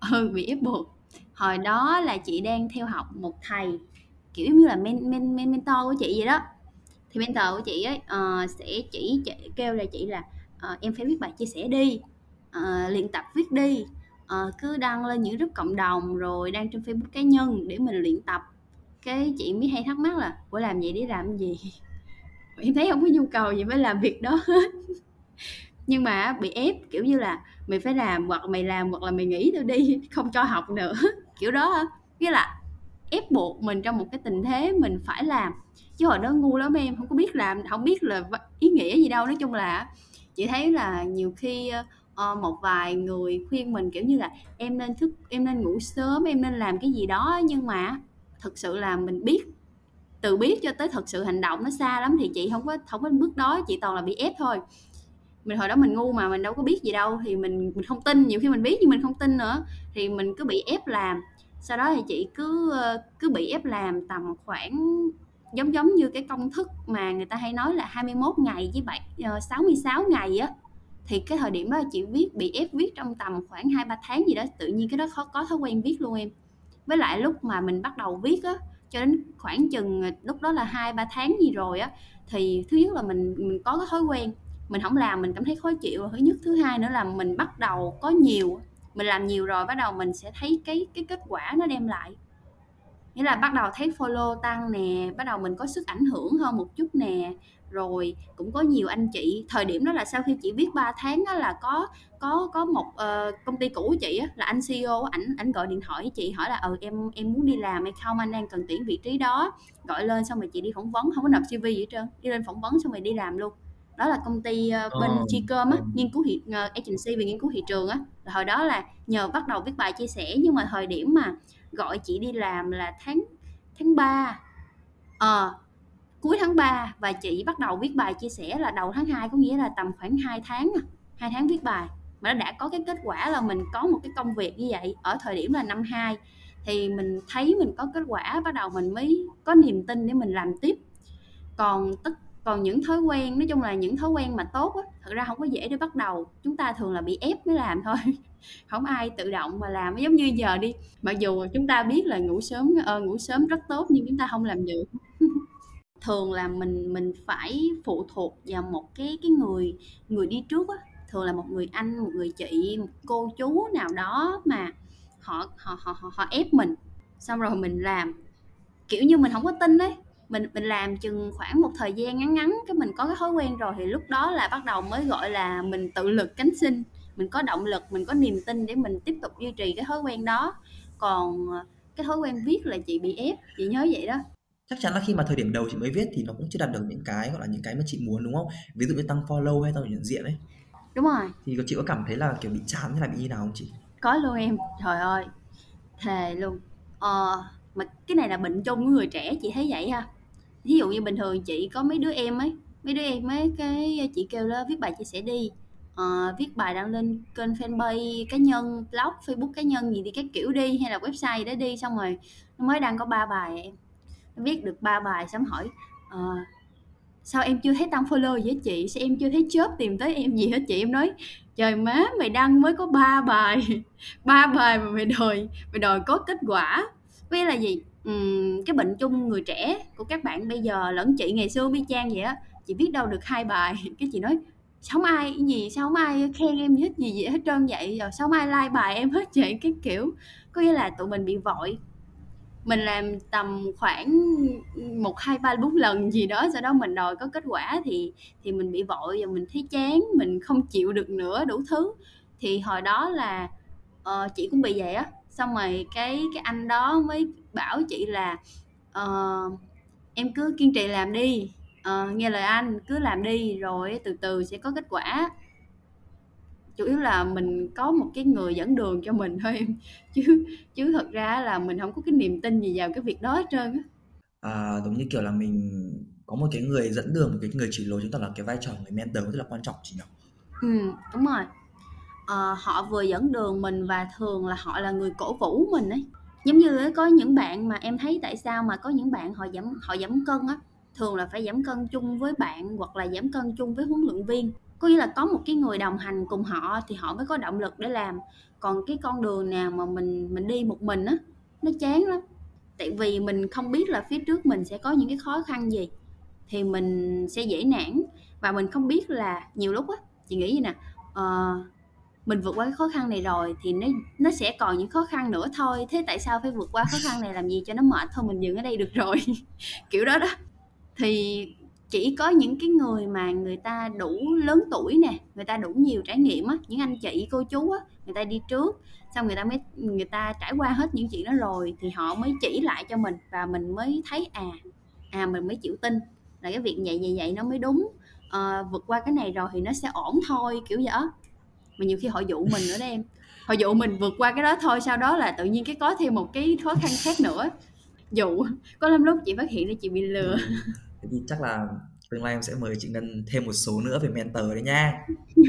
ừ, bị ép buộc. Hồi đó là chị đang theo học một thầy kiểu như là men, men, men mentor của chị vậy đó thì mentor của chị ấy uh, sẽ chỉ, chỉ kêu là chị là uh, em phải viết bài chia sẻ đi uh, luyện tập viết đi uh, cứ đăng lên những group cộng đồng rồi đăng trên facebook cá nhân để mình luyện tập. Cái chị mới hay thắc mắc là của làm vậy để làm gì? Em thấy không có nhu cầu gì mới làm việc đó hết. Nhưng mà bị ép kiểu như là mày phải làm hoặc mày làm hoặc là mày nghỉ tao đi không cho học nữa. Kiểu đó nghĩa là ép buộc mình trong một cái tình thế mình phải làm chứ hồi đó ngu lắm em không có biết làm không biết là ý nghĩa gì đâu. Nói chung là chị thấy là nhiều khi uh, một vài người khuyên mình kiểu như là em nên thức em nên ngủ sớm em nên làm cái gì đó nhưng mà thực sự là mình biết từ biết cho tới thật sự hành động nó xa lắm thì chị không có không có bước đó chị toàn là bị ép thôi. Mình hồi đó mình ngu mà mình đâu có biết gì đâu thì mình mình không tin. Nhiều khi mình biết nhưng mình không tin nữa thì mình cứ bị ép làm. Sau đó thì chị cứ cứ bị ép làm tầm khoảng giống giống như cái công thức mà người ta hay nói là 21 ngày với 7 uh, 66 ngày á thì cái thời điểm đó chị viết bị ép viết trong tầm khoảng hai ba tháng gì đó tự nhiên cái đó khó có thói quen viết luôn em. Với lại lúc mà mình bắt đầu viết á cho đến khoảng chừng ờ, lúc đó là hai ba tháng gì rồi á thì thứ nhất là mình mình có cái thói quen mình không làm mình cảm thấy khó chịu. Thứ nhất thứ hai nữa là mình bắt đầu có nhiều mình làm nhiều rồi bắt đầu mình sẽ thấy cái cái kết quả nó đem lại nghĩa là bắt đầu thấy follow tăng nè bắt đầu mình có sức ảnh hưởng hơn một chút nè. Rồi cũng có nhiều anh chị thời điểm đó là sau khi chị viết 3 tháng đó là có có có một uh, công ty cũ của chị á, là anh CEO ảnh ảnh gọi điện thoại với chị hỏi là ừ em em muốn đi làm hay không? Anh đang cần tuyển vị trí đó. Gọi lên xong rồi chị đi phỏng vấn không có nộp CV gì hết trơn đi lên phỏng vấn xong rồi đi làm luôn. Đó là công ty uh, bên oh. Chicom á nghiên cứu thị uh, agency về nghiên cứu thị trường á. Hồi đó là nhờ bắt đầu viết bài chia sẻ nhưng mà thời điểm mà gọi chị đi làm là tháng tháng 3 ờ à, cuối tháng 3 và chị bắt đầu viết bài chia sẻ là đầu tháng 2 có nghĩa là tầm khoảng 2 tháng à, hai 2 tháng viết bài. Mà nó đã có cái kết quả là mình có một cái công việc như vậy ở thời điểm là năm 2 thì mình thấy mình có kết quả bắt đầu mình mới có niềm tin để mình làm tiếp. Còn tất còn những thói quen nói chung là những thói quen mà tốt á thật ra không có dễ để bắt đầu. Chúng ta thường là bị ép mới làm thôi. không ai tự động mà làm giống như giờ đi. Mặc dù chúng ta biết là ngủ sớm uh, ngủ sớm rất tốt nhưng chúng ta không làm được. Thường là mình mình phải phụ thuộc vào một cái cái người người đi trước á. Thường là một người anh một người chị một cô chú nào đó mà họ họ họ họ, họ ép mình. Xong rồi mình làm. Kiểu như mình không có tin đấy mình mình làm chừng khoảng một thời gian ngắn ngắn cái mình có cái thói quen rồi thì lúc đó là bắt đầu mới gọi là mình tự lực cánh sinh mình có động lực mình có niềm tin để mình tiếp tục duy trì cái thói quen đó. Còn ờ, cái thói quen viết là chị bị ép chị nhớ vậy đó. Chắc chắn là khi mà thời điểm đầu chị mới viết thì nó cũng chưa đạt được những cái gọi là những cái mà chị muốn đúng không? Ví dụ như tăng follow hay tăng nhận diện ấy. Đúng rồi. Thì chị có cảm thấy là kiểu bị chán hay là bị như nào không chị? Có luôn em trời ơi thề luôn. Ờ mà cái này là bệnh chung của người trẻ chị thấy vậy ha. Ví dụ như bình thường chị có mấy đứa em ấy mấy đứa em ấy cái chị kêu là viết bài chia sẻ đi uh, viết bài đăng lên kênh fanpage cá nhân blog facebook cá nhân gì đi các kiểu đi hay là website gì đó đi xong rồi nó mới đăng có ba bài em. Nó viết được ba bài xong hỏi uh, sao em chưa thấy tăng follow với chị? Sao em chưa thấy chớp tìm tới em gì hết chị? Em nói trời má mày đăng mới có ba bài ba bài mà mày đòi mày đòi có kết quả. Với là gì? Uhm, cái bệnh chung người trẻ của các bạn bây giờ lẫn chị ngày xưa mi trang vậy á chị viết đâu được hai bài. Cái chị nói sao không ai gì? Sao không ai khen em hết gì gì hết trơn vậy. Rồi sao không ai like bài em hết vậy. Cái kiểu có nghĩa là tụi mình bị vội. Mình làm tầm khoảng một hai ba bốn lần gì đó sau đó mình đòi có kết quả thì thì mình bị vội và mình thấy chán mình không chịu được nữa đủ thứ. Thì hồi đó là uh, chị cũng bị vậy á. Xong rồi cái cái anh đó mới bảo chị là uh, em cứ kiên trì làm đi uh, nghe lời anh cứ làm đi rồi từ từ sẽ có kết quả. Chủ yếu là mình có một cái người dẫn đường cho mình thôi em. Chứ chứ thật ra là mình không có cái niềm tin gì vào cái việc đó hết trơn á. À, giống như kiểu là mình có một cái người dẫn đường một cái người chỉ lối chúng ta là cái vai trò người mentor rất là quan trọng chị nhỉ? Ừ đúng rồi. À, họ vừa dẫn đường mình và thường là họ là người cổ vũ mình ấy. Giống như có những bạn mà em thấy tại sao mà có những bạn họ giảm họ giảm cân á thường là phải giảm cân chung với bạn hoặc là giảm cân chung với huấn luyện viên. Có nghĩa là có một cái người đồng hành cùng họ thì họ mới có động lực để làm. Còn cái con đường nào mà mình mình đi một mình á nó chán lắm. Tại vì mình không biết là phía trước mình sẽ có những cái khó khăn gì thì mình sẽ dễ nản. Và mình không biết là nhiều lúc á chị nghĩ gì nè uh, mình vượt qua cái khó khăn này rồi thì nó nó sẽ còn những khó khăn nữa thôi. Thế tại sao phải vượt qua khó khăn này? Làm gì cho nó mệt thôi? Mình dừng ở đây được rồi. Kiểu đó đó thì chỉ có những cái người mà người ta đủ lớn tuổi nè người ta đủ nhiều trải nghiệm á những anh chị cô chú á người ta đi trước xong người ta mới người ta trải qua hết những chuyện đó rồi thì họ mới chỉ lại cho mình và mình mới thấy à à mình mới chịu tin là cái việc vậy vậy vậy nó mới đúng. À, vượt qua cái này rồi thì nó sẽ ổn thôi kiểu vậy mà nhiều khi họ dụ mình nữa đó em. Họ dụ mình vượt qua cái đó thôi sau đó là tự nhiên cái có thêm một cái khó khăn khác nữa. Dụ có lắm lúc chị phát hiện ra chị bị lừa. Ừ thế thì chắc là tương lai em sẽ mời chị Ngân thêm một số nữa về mentor đấy nha.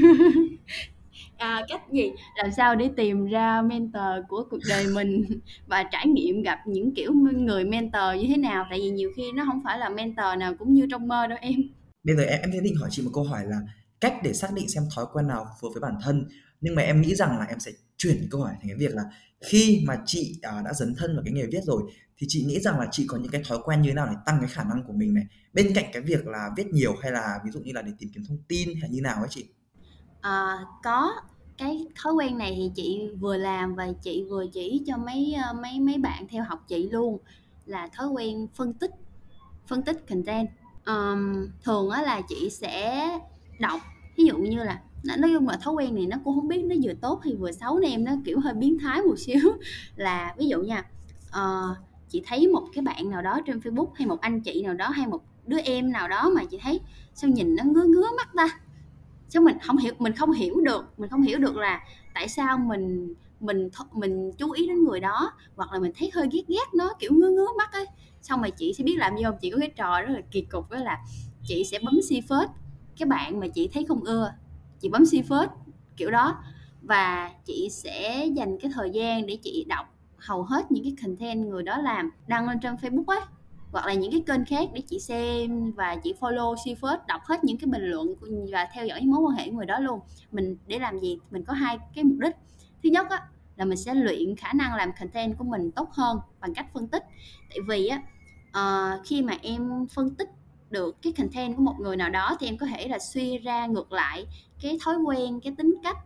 À, cách gì? Làm sao để tìm ra mentor của cuộc đời mình và trải nghiệm gặp những kiểu người mentor như thế nào? Tại vì nhiều khi nó không phải là mentor nào cũng như trong mơ đâu em. Bây giờ em em sẽ định hỏi chị một câu hỏi là cách để xác định xem thói quen nào phù hợp với bản thân. Nhưng mà em nghĩ rằng là em sẽ chuyển câu hỏi thành cái việc là khi mà chị à, đã dấn thân vào cái nghề viết rồi thì chị nghĩ rằng là chị có những cái thói quen như thế nào để tăng cái khả năng của mình này? Bên cạnh cái việc là viết nhiều hay là ví dụ như là để tìm kiếm thông tin hay như nào ấy chị? À, có. Cái thói quen này thì chị vừa làm và chị vừa chỉ cho mấy ờ, mấy mấy bạn theo học chị luôn là thói quen phân tích phân tích content. Um, thường á là chị sẽ đọc ví dụ như là nói chung là thói quen này nó cũng không biết nó vừa tốt hay vừa xấu nên em nó kiểu hơi biến thái một xíu. Là ví dụ nha uh, chị thấy một cái bạn nào đó trên Facebook hay một anh chị nào đó hay một đứa em nào đó mà chị thấy sao nhìn nó ngứa ngứa mắt ta? Sao mình không hiểu, mình không hiểu được, mình không hiểu được là tại sao mình mình mình chú ý đến người đó hoặc là mình thấy hơi ghét ghét nó, kiểu ngứa ngứa mắt ấy. Xong rồi chị sẽ biết làm gì không? Chị có cái trò rất là kỳ cục đó là chị sẽ bấm si phết. Cái bạn mà chị thấy không ưa, chị bấm si phết, kiểu đó. Và chị sẽ dành cái thời gian để chị đọc hầu hết những cái content người đó làm đăng lên trên Facebook ấy hoặc là những cái kênh khác để chị xem và chị follow Seafirst đọc hết những cái bình luận và theo dõi mối quan hệ của người đó luôn. Mình để làm gì? Mình có hai cái mục đích. Thứ nhất á, là mình sẽ luyện khả năng làm content của mình tốt hơn bằng cách phân tích. Tại vì á uh, khi mà em phân tích được cái content của một người nào đó thì em có thể là suy ra ngược lại cái thói quen cái tính cách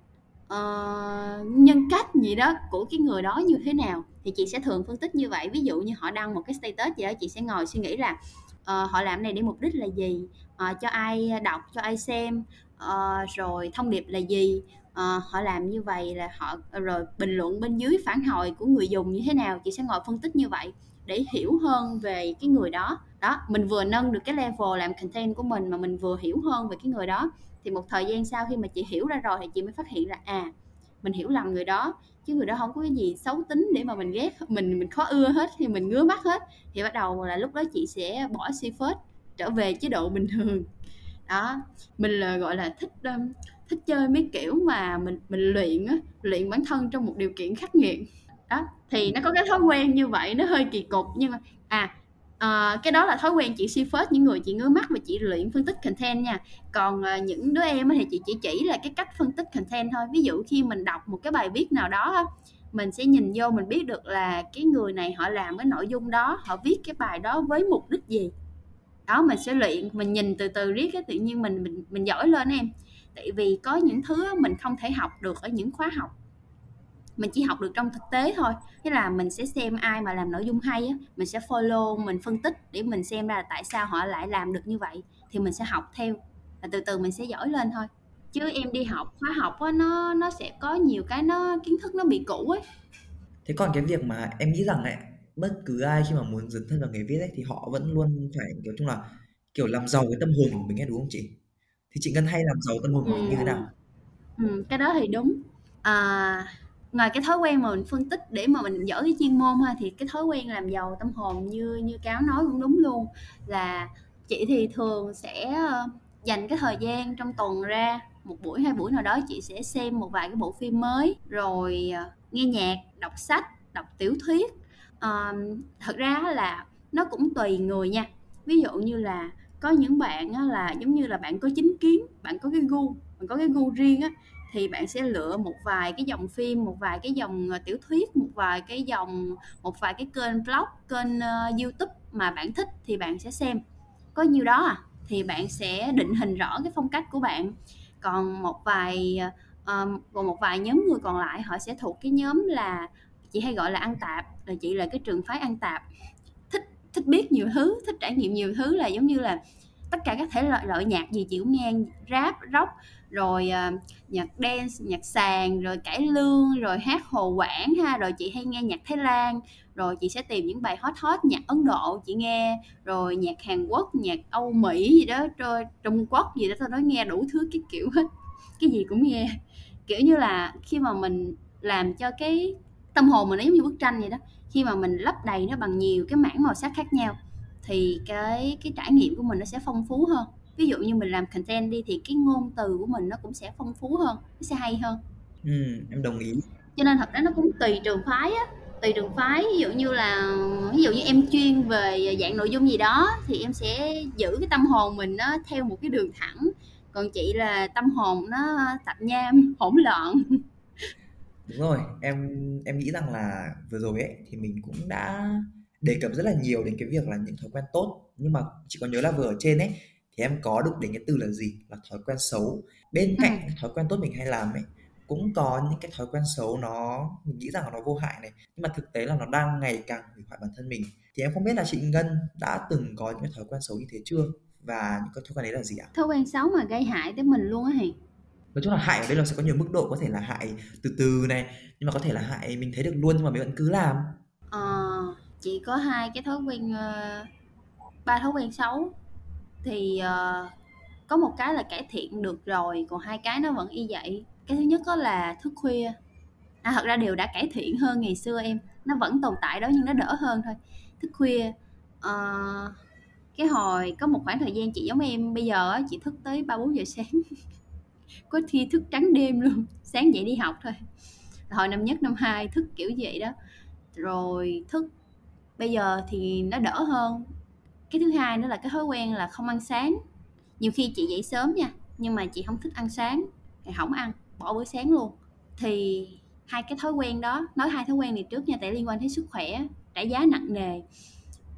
uh, nhân cách gì đó của cái người đó như thế nào thì chị sẽ thường phân tích như vậy. Ví dụ như họ đăng một cái status gì đó chị sẽ ngồi suy nghĩ là uh, họ làm này để mục đích là gì? Uh, cho ai đọc cho ai xem? Uh, rồi thông điệp là gì? Uh, họ làm như vậy là họ rồi bình luận bên dưới phản hồi của người dùng như thế nào? Chị sẽ ngồi phân tích như vậy để hiểu hơn về cái người đó. Đó mình vừa nâng được cái level làm content của mình mà mình vừa hiểu hơn về cái người đó thì một thời gian sau khi mà chị hiểu ra rồi thì chị mới phát hiện là à mình hiểu lầm người đó, chứ người đó không có cái gì xấu tính để mà mình ghét, mình mình khó ưa hết, thì mình ngứa mắt hết. Thì bắt đầu là lúc đó chị sẽ bỏ si phết trở về chế độ bình thường. Đó, mình là, gọi là, thích thích chơi mấy kiểu mà mình mình luyện á, luyện bản thân trong một điều kiện khắc nghiệt. Đó, thì nó có cái thói quen như vậy, nó hơi kỳ cục nhưng mà à à, cái đó là thói quen chị suy phết những người chị ngứa mắt và chị luyện phân tích content nha. Còn à, những đứa em thì chị chỉ chỉ là cái cách phân tích content thôi. Ví dụ khi mình đọc một cái bài viết nào đó mình sẽ nhìn vô mình biết được là cái người này họ làm cái nội dung đó họ viết cái bài đó với mục đích gì. Đó mình sẽ luyện mình nhìn từ từ riết cái tự nhiên mình mình mình giỏi lên em. Tại vì có những thứ mình không thể học được ở những khóa học mình chỉ học được trong thực tế thôi. Thế là mình sẽ xem ai mà làm nội dung hay á mình sẽ follow mình phân tích để mình xem ra tại sao họ lại làm được như vậy thì mình sẽ học theo. Và từ từ mình sẽ giỏi lên thôi. Chứ em đi học khóa học á nó nó sẽ có nhiều cái nó kiến thức nó bị cũ ấy. Thế còn cái việc mà em nghĩ rằng ấy bất cứ ai khi mà muốn dấn thân vào nghề viết ấy thì họ vẫn luôn phải kiểu chung là kiểu làm giàu cái tâm hồn của mình ấy đúng không chị? Thì chị Ngân hay làm giàu tâm hồn của mình như thế nào? Ừ, cái đó thì đúng. À, ngoài cái thói quen mà mình phân tích để mà mình giỏi cái chuyên môn ha thì cái thói quen làm giàu tâm hồn như như cáo nói cũng đúng luôn. Là chị thì thường sẽ ờ, dành cái thời gian trong tuần ra một buổi hai buổi nào đó chị sẽ xem một vài cái bộ phim mới rồi ờ, nghe nhạc đọc sách đọc tiểu thuyết. À, thật ra là nó cũng tùy người nha. Ví dụ như là có những bạn là giống như là bạn có chính kiến bạn có cái gu bạn có cái gu riêng á thì bạn sẽ lựa một vài cái dòng phim một vài cái dòng ờ, tiểu thuyết một vài cái dòng một vài cái kênh blog kênh uh, youtube mà bạn thích thì bạn sẽ xem. Có nhiêu đó à thì bạn sẽ định hình rõ cái phong cách của bạn. Còn một vài um, còn một vài nhóm người còn lại họ sẽ thuộc cái nhóm là chị hay gọi là ăn tạp là chị là cái trường phái ăn tạp. Thích thích biết nhiều thứ thích trải nghiệm nhiều thứ là giống như là tất cả các thể loại, loại nhạc gì chị cũng nghe rap rock rồi uh, nhạc dance nhạc sàn rồi cải lương rồi hát hồ quảng ha. Rồi chị hay nghe nhạc thái lan. Rồi chị sẽ tìm những bài hot hot nhạc ấn độ chị nghe. Rồi nhạc hàn quốc nhạc âu mỹ gì đó rồi trung quốc gì đó tôi nói nghe đủ thứ cái kiểu hết. Cái gì cũng nghe. Kiểu như là khi mà mình làm cho cái tâm hồn mình nó giống như bức tranh vậy đó. Khi mà mình lấp đầy nó bằng nhiều cái mảng màu sắc khác nhau thì cái cái trải nghiệm của mình nó sẽ phong phú hơn ví dụ như mình làm content đi thì cái ngôn từ của mình nó cũng sẽ phong phú hơn nó sẽ hay hơn. Ừ, em đồng ý. Cho nên thật ra nó cũng tùy trường phái á tùy trường phái. Ví dụ như là ví dụ như em chuyên về dạng nội dung gì đó thì em sẽ giữ cái tâm hồn mình nó theo một cái đường thẳng. Còn chị là tâm hồn nó tạp nham hỗn loạn. Đúng rồi, em em nghĩ rằng là vừa rồi ấy thì mình cũng đã đề cập rất là nhiều đến cái việc là những thói quen tốt. Nhưng mà chị có nhớ là vừa ở trên ấy thì em có đụng đến cái từ là gì? Là thói quen xấu. Bên ừ. cạnh thói quen tốt mình hay làm ấy cũng có những cái thói quen xấu nó mình nghĩ rằng là nó vô hại này. Nhưng mà thực tế là nó đang ngày càng hủy hoại bản thân mình. Thì em không biết là chị Ngân đã từng có những cái thói quen xấu như thế chưa? Và những cái thói quen đấy là gì ạ? thói quen xấu mà gây hại tới mình luôn á Hiền nói chung là hại ở đây là sẽ có nhiều mức độ có thể là hại từ từ này nhưng mà có thể là hại mình thấy được luôn nhưng mà mình vẫn cứ làm. Ờ, chị có hai cái thói quen ờ, ba thói quen xấu thì uh, có một cái là cải thiện được rồi còn hai cái nó vẫn y vậy cái thứ nhất đó là thức khuya. À thật ra điều đã cải thiện hơn ngày xưa em. Nó vẫn tồn tại đó nhưng nó đỡ hơn thôi. Thức khuya uh, cái hồi có một khoảng thời gian chị giống em bây giờ chị thức tới ba bốn giờ sáng. Có khi thức trắng đêm luôn sáng dậy đi học thôi. Hồi năm nhất năm hai thức kiểu vậy đó. Rồi thức bây giờ thì nó đỡ hơn cái thứ hai nữa là cái thói quen là không ăn sáng. Nhiều khi chị dậy sớm nha nhưng mà chị không thích ăn sáng thì không ăn bỏ bữa sáng luôn. Thì hai cái thói quen đó nói hai thói quen này trước nha tại liên quan tới sức khỏe trả giá nặng nề.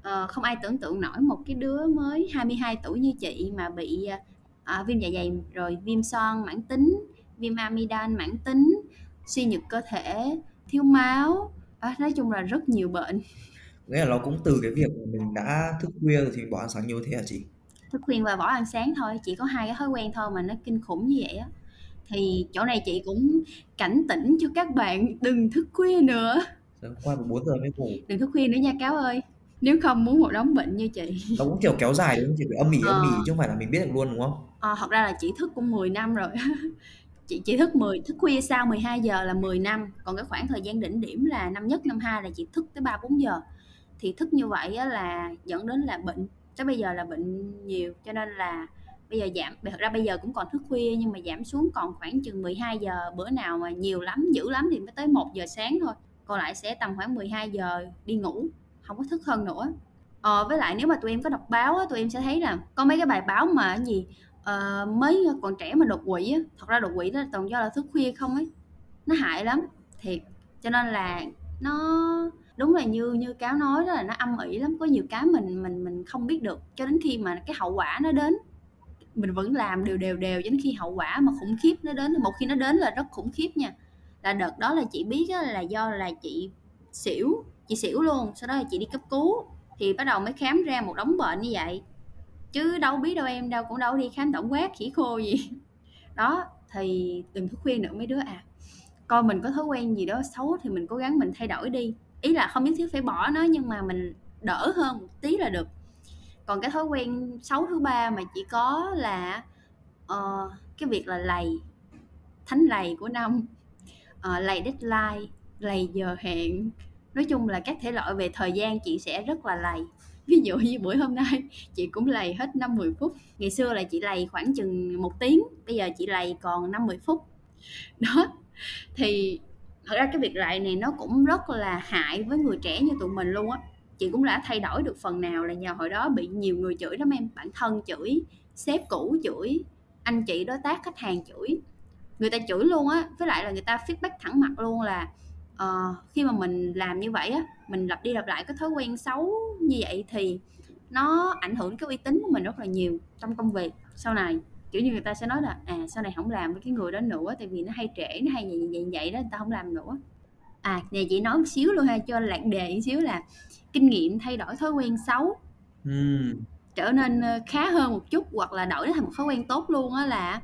À, không ai tưởng tượng nổi một cái đứa mới 22 tuổi như chị mà bị ờ, à, viêm dạ dày rồi viêm son mãn tính viêm amidan mãn tính suy nhược cơ thể thiếu máu. À, nói chung là rất nhiều bệnh nghĩa là nó cũng từ cái việc mình đã thức khuya rồi thì mình bỏ ăn sáng nhiều thế hả chị? Thức khuya và bỏ ăn sáng thôi chỉ có hai cái thói quen thôi mà nó kinh khủng như vậy á. Thì chỗ này chị cũng cảnh tỉnh cho các bạn đừng thức khuya nữa. Sáng qua 4 giờ mới ngủ? Đừng thức khuya nữa nha cáo ơi. Nếu không muốn một đống bệnh như chị. Nó cũng kiểu kéo dài đúng không chị? Âm ỉ âm ỉ Ờ. chứ không phải là mình biết được luôn đúng không? À, thật ra là chị thức cũng 10 năm rồi. Chị chỉ thức 10 thức khuya sau 12 giờ là 10 năm. Còn cái khoảng thời gian đỉnh điểm là năm nhất năm hai là chị thức tới 3 4 giờ thì thức như vậy á, là dẫn đến là bệnh. Tới bây giờ là bệnh nhiều cho nên là bây giờ giảm thật ra bây giờ cũng còn thức khuya nhưng mà giảm xuống còn khoảng chừng 12 giờ bữa nào mà nhiều lắm dữ lắm thì mới tới 1 giờ sáng thôi. Còn lại sẽ tầm khoảng 12 giờ đi ngủ không có thức hơn nữa. Ờ, với lại nếu mà tụi em có đọc báo á, tụi em sẽ thấy là có mấy cái bài báo mà gì ờ, uh, mới còn trẻ mà đột quỵ á thật ra đột quỵ đó là toàn do là thức khuya không ấy. Nó hại lắm thiệt. Cho nên là nó đúng là như như cáo nói đó là nó âm ỉ lắm, có nhiều cái mình mình mình không biết được, cho đến khi mà cái hậu quả nó đến, mình vẫn làm đều đều đều cho đến khi hậu quả mà khủng khiếp nó đến, một khi nó đến là rất khủng khiếp nha. Là đợt đó là chị biết là do là chị xỉu chị xỉu luôn, sau đó là chị đi cấp cứu, thì bắt đầu mới khám ra một đống bệnh như vậy. Chứ đâu biết đâu em, đâu cũng đâu đi khám tổng quát, khỉ khô gì. Đó, thì đừng thức khuyên nữa mấy đứa à coi mình có thói quen gì đó xấu thì mình cố gắng mình thay đổi đi ý là không nhất thiết phải bỏ nó nhưng mà mình đỡ hơn một tí là được. Còn cái thói quen xấu thứ ba mà chỉ có là uh, cái việc là lầy thánh lầy của năm uh, lầy deadline lầy giờ hẹn. Nói chung là các thể loại về thời gian chị sẽ rất là lầy. Ví dụ như buổi hôm nay chị cũng lầy hết năm 10 phút. Ngày xưa là chị lầy khoảng chừng một tiếng bây giờ chị lầy còn năm 10 phút. Đó thì thật ra cái việc lại này nó cũng rất là hại với người trẻ như tụi mình luôn á. Chị cũng đã thay đổi được phần nào là nhờ hồi đó bị nhiều người chửi lắm em bản thân chửi sếp cũ chửi anh chị đối tác khách hàng chửi. Người ta chửi luôn á với lại là người ta feedback thẳng mặt luôn là uh, khi mà mình làm như vậy á mình lặp đi lặp lại cái thói quen xấu như vậy thì nó ảnh hưởng cái uy tín của mình rất là nhiều trong công việc sau này kiểu như người ta sẽ nói là à sau này không làm với cái người đó nữa tại vì nó hay trễ nó hay vậy vậy vậy đó người ta không làm nữa. À nè chị nói một xíu luôn ha cho lạc đề một xíu là kinh nghiệm thay đổi thói quen xấu. Ừm, trở nên ờ, khá hơn một chút hoặc là đổi thành một thói quen tốt luôn á là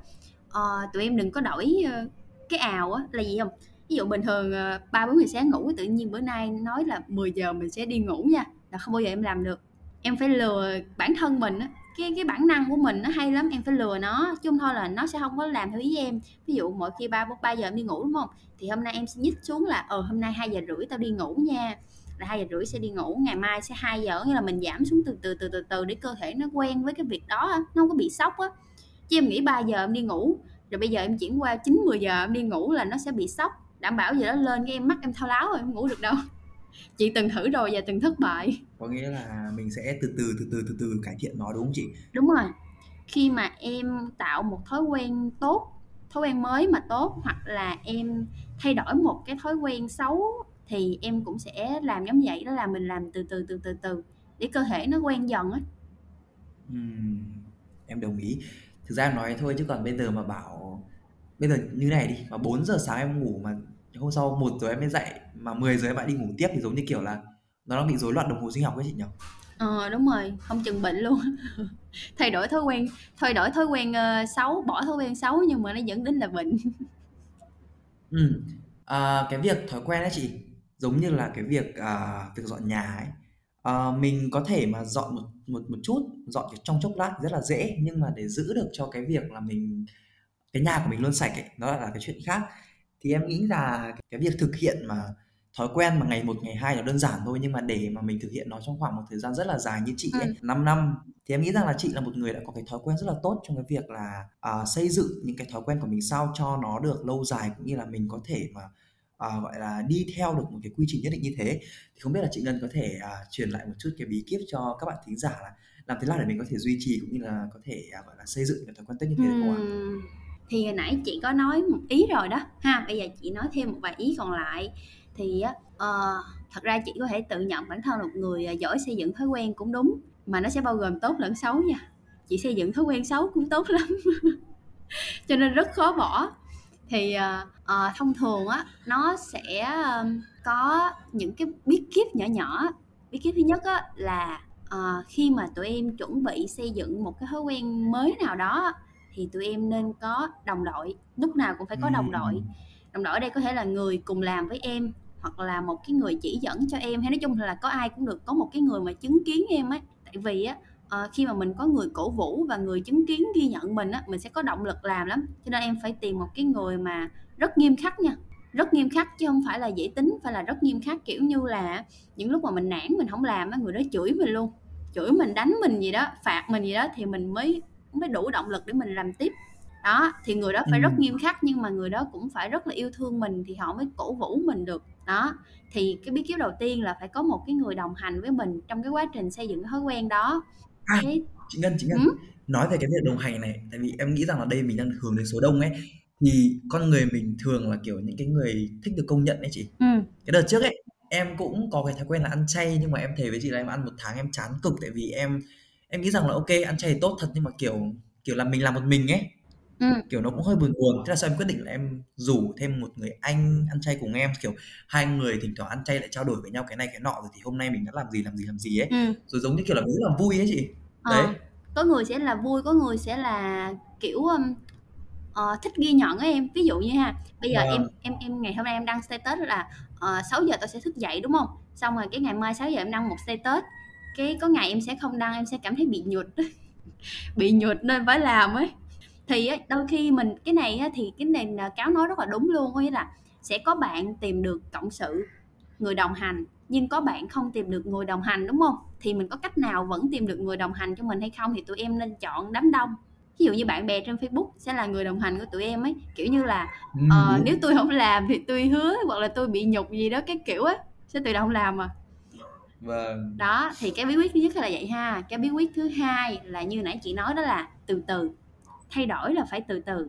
ờ, tụi em đừng có đổi ờ, cái ào á là gì không? Ví dụ bình thường ba bốn giờ sáng ngủ tự nhiên bữa nay nói là 10 giờ mình sẽ đi ngủ nha là không bao giờ em làm được. Em phải lừa bản thân mình á cái cái bản năng của mình nó hay lắm, em phải lừa nó, chứ không thôi là nó sẽ không có làm theo ý em. Ví dụ mỗi khi ba ba giờ em đi ngủ, đúng không? Thì hôm nay em sẽ nhích xuống là ờ hôm nay hai giờ rưỡi tao đi ngủ nha. Là hai giờ rưỡi sẽ đi ngủ, ngày mai sẽ 2 giờ nghĩa là mình giảm xuống từ từ từ từ từ để cơ thể nó quen với cái việc đó nó không có bị sốc á. Chứ em nghĩ 3 giờ em đi ngủ, rồi bây giờ em chuyển qua 9 10 giờ em đi ngủ là nó sẽ bị sốc. Đảm bảo giờ đó, lên cái em mắt em thao láo rồi, em ngủ được đâu chị từng thử rồi và từng thất bại. Có nghĩa là mình sẽ từ từ từ từ từ từ cải thiện nó đúng không chị? Đúng rồi. Khi mà em tạo một thói quen tốt thói quen mới mà tốt hoặc là em thay đổi một cái thói quen xấu thì em cũng sẽ làm giống vậy đó là mình làm từ từ từ từ từ để cơ thể nó quen dần á. Ừm, em đồng ý. Thực ra em nói thôi chứ còn bây giờ mà bảo bây giờ như này đi, mà 4 giờ sáng em ngủ mà hôm sau 1 giờ em mới dậy mà 10 giờ em lại đi ngủ tiếp thì giống như kiểu là nó đang bị rối loạn đồng hồ sinh học ấy chị nhỉ? ờ đúng rồi không chừng bệnh luôn thay đổi thói quen thay đổi thói quen ờ, xấu bỏ thói quen xấu nhưng mà nó dẫn đến là bệnh Ừm, à, cái việc thói quen ấy chị giống như là cái việc à, việc dọn nhà ấy. Ờ, mình có thể mà dọn một một một chút, dọn trong chốc lát rất là dễ nhưng mà để giữ được cho cái việc là mình cái nhà của mình luôn sạch ấy, nó là cái chuyện khác. Thì em nghĩ là cái việc thực hiện mà thói quen mà ngày một ngày hai nó đơn giản thôi nhưng mà để mà mình thực hiện nó trong khoảng một thời gian rất là dài như chị ấy, ừ. 5 năm thì em nghĩ rằng là chị là một người đã có cái thói quen rất là tốt trong cái việc là à, xây dựng những cái thói quen của mình sao cho nó được lâu dài cũng như là mình có thể mà à, gọi là đi theo được một cái quy trình nhất định như thế thì không biết là chị Ngân có thể à, truyền lại một chút cái bí kíp cho các bạn thính giả là làm thế nào để mình có thể duy trì cũng như là có thể à, gọi là xây dựng cái thói quen tốt như thế được không ạ? Thì hồi nãy chị có nói một ý rồi đó ha bây giờ chị nói thêm một vài ý còn lại. Thì uh, thật ra chị có thể tự nhận bản thân là một người à, giỏi xây dựng thói quen cũng đúng mà nó sẽ bao gồm tốt lẫn xấu nha. Chị xây dựng thói quen xấu cũng tốt lắm cho nên rất khó bỏ. Thì uh, thông thường á nó sẽ ờm, có những cái bí kíp nhỏ nhỏ. Bí kíp thứ nhất á là uh, khi mà tụi em chuẩn bị xây dựng một cái thói quen mới nào đó thì tụi em nên có đồng đội lúc nào cũng phải có đồng đội. Đồng đội ở đây có thể là người cùng làm với em hoặc là một cái người chỉ dẫn cho em hay nói chung là có ai cũng được có một cái người mà chứng kiến em ấy tại vì á ờ, khi mà mình có người cổ vũ và người chứng kiến ghi nhận mình á mình sẽ có động lực làm lắm. Cho nên em phải tìm một cái người mà rất nghiêm khắc nha. Rất nghiêm khắc chứ không phải là dễ tính phải là rất nghiêm khắc kiểu như là những lúc mà mình nản mình không làm á người đó chửi mình luôn. Chửi mình đánh mình gì đó phạt mình gì đó thì mình mới mới đủ động lực để mình làm tiếp. Đó thì người đó phải rất ừm, nghiêm khắc nhưng mà người đó cũng phải rất là yêu thương mình thì họ mới cổ vũ mình được. Đó thì cái bí kíp đầu tiên là phải có một cái người đồng hành với mình trong cái quá trình xây dựng cái thói quen đó. À, cái chị Ngân, chị Ngân ừ, nói về cái việc đồng hành này tại vì em nghĩ rằng là đây mình đang hướng đến số đông ấy thì con người mình thường là kiểu những cái người thích được công nhận ấy chị. Ừ, cái đợt trước ấy em cũng có cái thói quen là ăn chay nhưng mà em thề với chị là em ăn một tháng em chán cực tại vì em em nghĩ rằng là ok ăn chay tốt thật nhưng mà kiểu kiểu là mình làm một mình ấy ừ, kiểu nó cũng hơi buồn buồn. Thế là sao em quyết định là em rủ thêm một người anh ăn chay cùng em. Kiểu hai người thỉnh thoảng ăn chay lại trao đổi với nhau cái này cái nọ rồi thì hôm nay mình đã làm gì làm gì làm gì ấy. Ừ. rồi giống như kiểu là rất là vui ấy chị. Đấy. Ờ, có người sẽ là vui có người sẽ là kiểu um, ờ, thích ghi nhận á em. Ví dụ như ha bây giờ em vâng. em em ngày hôm nay em đăng status là uh, 6 giờ tôi sẽ thức dậy đúng không? Xong rồi cái ngày mai 6 giờ em đăng một status cái có ngày em sẽ không đăng em sẽ cảm thấy bị nhụt. Bị nhụt nên phải làm ấy. Thì đôi khi mình cái này thì cái này là cáo nói rất là đúng luôn có nghĩa là sẽ có bạn tìm được cộng sự người đồng hành nhưng có bạn không tìm được người đồng hành đúng không? Thì mình có cách nào vẫn tìm được người đồng hành cho mình hay không thì tụi em nên chọn đám đông. Ví dụ như bạn bè trên Facebook sẽ là người đồng hành của tụi em ấy kiểu như là đúng nếu tôi không làm thì tôi hứa hoặc là tôi bị nhục gì đó cái kiểu á sẽ tự động làm mà vâng. Đó thì cái bí quyết thứ nhất là vậy ha. Cái bí quyết thứ hai là như nãy chị nói đó là từ từ thay đổi là phải từ từ.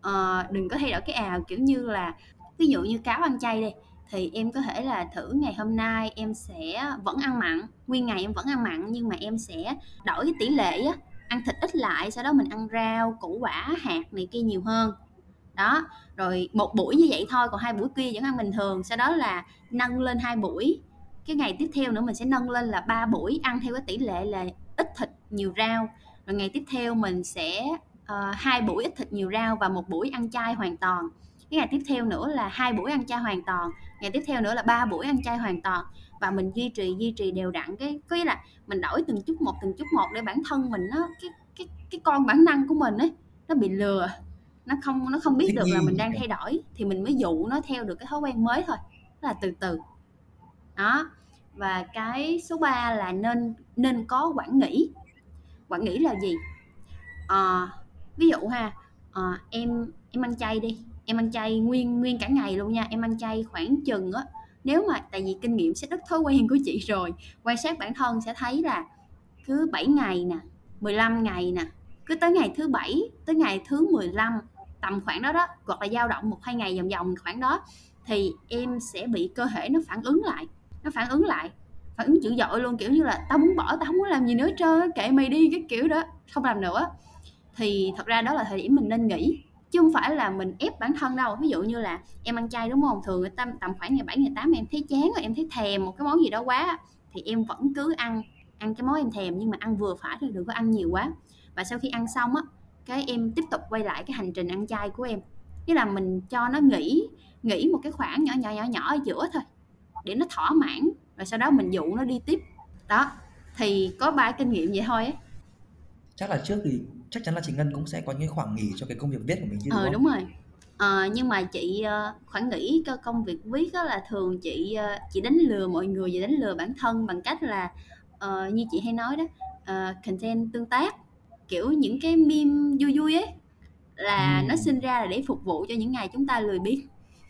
Ờ, đừng có thay đổi cái ào kiểu như là ví dụ như cáo ăn chay đi thì em có thể là thử ngày hôm nay em sẽ vẫn ăn mặn nguyên ngày em vẫn ăn mặn nhưng mà em sẽ đổi cái tỷ lệ á ăn thịt ít lại sau đó mình ăn rau củ quả hạt này kia nhiều hơn. Đó rồi một buổi như vậy thôi còn hai buổi kia vẫn ăn bình thường sau đó là nâng lên hai buổi cái ngày tiếp theo nữa mình sẽ nâng lên là ba buổi ăn theo cái tỷ lệ là ít thịt nhiều rau. Rồi ngày tiếp theo mình sẽ ờ, hai buổi ít thịt nhiều rau và một buổi ăn chay hoàn toàn. Cái ngày tiếp theo nữa là hai buổi ăn chay hoàn toàn. Ngày tiếp theo nữa là ba buổi ăn chay hoàn toàn. Và mình duy trì duy trì đều đặn cái có nghĩa là mình đổi từng chút một từng chút một để bản thân mình nó cái cái cái con bản năng của mình ấy nó bị lừa. Nó không nó không biết được là mình đang thay đổi thì mình mới dụ nó theo được cái thói quen mới thôi. Đó là từ từ đó. Và cái số 3 là nên nên có quản nghĩ quản nghĩ là gì? À, ví dụ ha à, em em ăn chay đi em ăn chay nguyên nguyên cả ngày luôn nha em ăn chay khoảng chừng á nếu mà tại vì kinh nghiệm sẽ rất thói quen của chị rồi quan sát bản thân sẽ thấy là cứ 7 ngày nè 15 ngày nè cứ tới ngày thứ bảy tới ngày thứ 15 tầm khoảng đó đó hoặc là dao động một hai ngày vòng vòng khoảng đó thì em sẽ bị cơ thể nó phản ứng lại nó phản ứng lại, phản ứng dữ dội luôn, kiểu như là tao muốn bỏ, tao không muốn làm gì nữa trơn kệ mày đi cái kiểu đó, không làm nữa. Thì thật ra đó là thời điểm mình nên nghỉ, chứ không phải là mình ép bản thân đâu. Ví dụ như là em ăn chay, đúng không? Thường tầm tầm khoảng ngày 7 ngày 8 em thấy chán rồi em thấy thèm một cái món gì đó quá thì em vẫn cứ ăn ăn cái món em thèm, nhưng mà ăn vừa phải thôi, đừng có ăn nhiều quá. Và sau khi ăn xong á, cái em tiếp tục quay lại cái hành trình ăn chay của em. Nghĩa là mình cho nó nghỉ nghỉ một cái khoảng nhỏ nhỏ nhỏ nhỏ ở giữa thôi để nó thỏa mãn rồi sau đó mình dụ nó đi tiếp. Đó thì có ba kinh nghiệm vậy thôi ấy chắc là trước thì chắc chắn là chị Ngân cũng sẽ có những khoảng nghỉ cho cái công việc viết của mình chứ đúng ờ không? đúng rồi. Ờ, nhưng mà chị uh, khoảng nghỉ cho công việc viết đó là thường chị chị đánh lừa mọi người và đánh lừa bản thân bằng cách là uh, như chị hay nói đó uh, content tương tác kiểu những cái meme vui vui ấy là ừ. nó sinh ra là để phục vụ cho những ngày chúng ta lười biếng.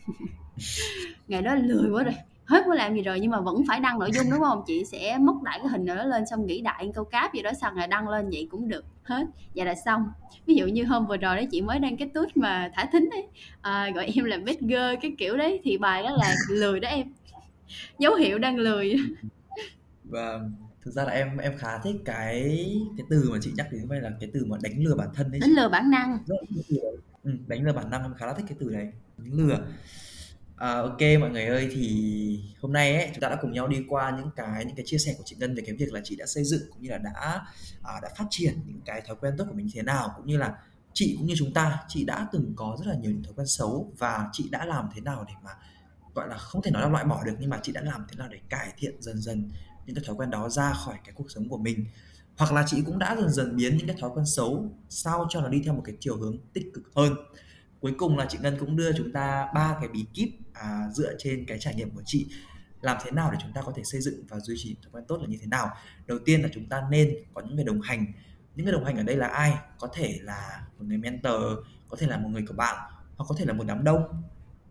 Ngày đó lười quá rồi hết muốn làm gì rồi nhưng mà vẫn phải đăng nội dung đúng không? Chị sẽ móc đại cái hình nào đó lên xong nghĩ đại câu cáp gì đó xong rồi đăng lên vậy cũng được. Hết. Vậy là xong. Ví dụ như hôm vừa rồi đấy chị mới đăng cái tút mà thả thính ấy à, gọi em là bad girl cái kiểu đấy thì bài đó là lười đó em. Dấu hiệu đang lười. Và thực ra là em em khá thích cái cái từ mà chị nhắc đến đây là cái từ mà đánh lừa bản thân đấy đánh lừa bản năng. Ừ, đánh lừa bản năng em khá là thích cái từ này. Đánh lừa À, ok mọi người ơi thì hôm nay ấy chúng ta đã cùng nhau đi qua những cái những cái chia sẻ của chị Ngân về cái việc là chị đã xây dựng cũng như là đã à, đã phát triển những cái thói quen tốt của mình như thế nào cũng như là chị cũng như chúng ta chị đã từng có rất là nhiều những thói quen xấu và chị đã làm thế nào để mà gọi là không thể nói là loại bỏ được nhưng mà chị đã làm thế nào để cải thiện dần dần những cái thói quen đó ra khỏi cái cuộc sống của mình. Hoặc là chị cũng đã dần dần biến những cái thói quen xấu sao cho nó đi theo một cái chiều hướng tích cực hơn cuối cùng là chị Ngân cũng đưa chúng ta ba cái bí kíp à, dựa trên cái trải nghiệm của chị. Làm thế nào để chúng ta có thể xây dựng và duy trì thói quen tốt là như thế nào? Đầu tiên là chúng ta nên có những người đồng hành. Những người đồng hành ở đây là ai? Có thể là một người mentor có thể là một người của bạn hoặc có thể là một đám đông.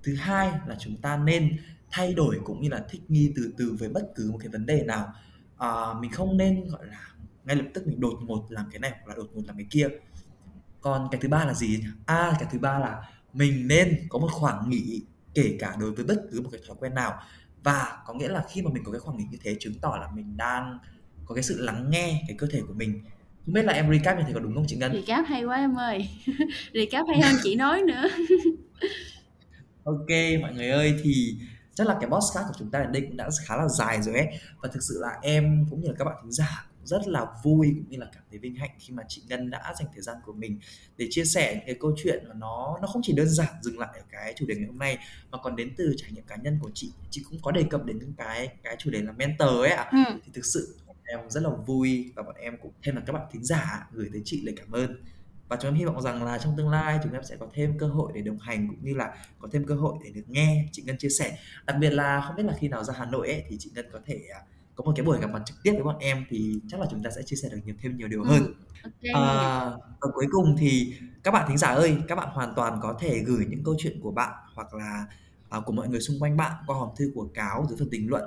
Thứ hai là chúng ta nên thay đổi cũng như là thích nghi từ từ với bất cứ một cái vấn đề nào. À, mình không nên gọi là ngay lập tức mình đột ngột làm cái này hoặc là đột ngột làm cái kia còn cái thứ ba là gì? À cái thứ ba là mình nên có một khoảng nghỉ kể cả đối với bất cứ một cái thói quen nào. Và có nghĩa là khi mà mình có cái khoảng nghỉ như thế chứng tỏ là mình đang có cái sự lắng nghe cái cơ thể của mình. Không biết là em recap như thế có đúng không chị Ngân? Recap hay quá em ơi. Recap hay hơn chị nói nữa. Ok mọi người ơi thì chắc là cái podcast của chúng ta ở đây cũng đã khá là dài rồi ấy. Và thực sự là em cũng như là các bạn thính giả rất là vui cũng như là cảm thấy vinh hạnh khi mà chị Ngân đã dành thời gian của mình để chia sẻ những cái câu chuyện mà nó nó không chỉ đơn giản dừng lại ở cái chủ đề ngày hôm nay mà còn đến từ trải nghiệm cá nhân của chị chị cũng có đề cập đến những cái cái chủ đề là mentor ấy ạ à. ừ. thì thực sự em rất là vui và bọn em cũng thêm là các bạn thính giả gửi tới chị lời cảm ơn và chúng em hy vọng rằng là trong tương lai chúng em sẽ có thêm cơ hội để đồng hành cũng như là có thêm cơ hội để được nghe chị Ngân chia sẻ đặc biệt là không biết là khi nào ra Hà Nội ấy, thì chị Ngân có thể à, có một cái buổi gặp mặt trực tiếp với bọn em thì chắc là chúng ta sẽ chia sẻ được nhiều thêm nhiều điều hơn. Ừ, okay. à, và cuối cùng thì các bạn thính giả ơi, các bạn hoàn toàn có thể gửi những câu chuyện của bạn hoặc là à, của mọi người xung quanh bạn qua hòm thư của cáo dưới phần bình luận.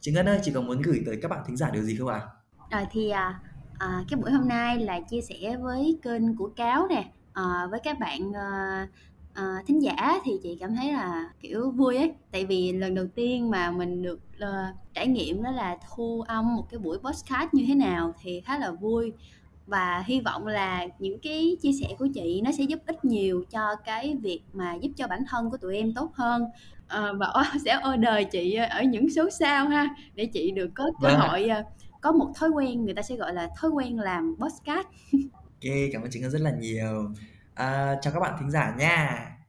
Chị Ngân ơi, chị có muốn gửi tới các bạn thính giả điều gì không ạ? À? Rồi thì à, à, cái buổi hôm nay là chia sẻ với kênh của cáo nè, à, với các bạn à, à, thính giả thì chị cảm thấy là kiểu vui ấy. Tại vì lần đầu tiên mà mình được uh, trải nghiệm đó là thu âm một cái buổi podcast như thế nào thì khá là vui. Và hy vọng là những cái chia sẻ của chị nó sẽ giúp ích nhiều cho cái việc mà giúp cho bản thân của tụi em tốt hơn. À, và sẽ order chị ở những số sau ha để chị được có cơ vâng. hội uh, có một thói quen người ta sẽ gọi là thói quen làm podcast. Ok cảm ơn chị rất là nhiều à, chào các bạn thính giả nha.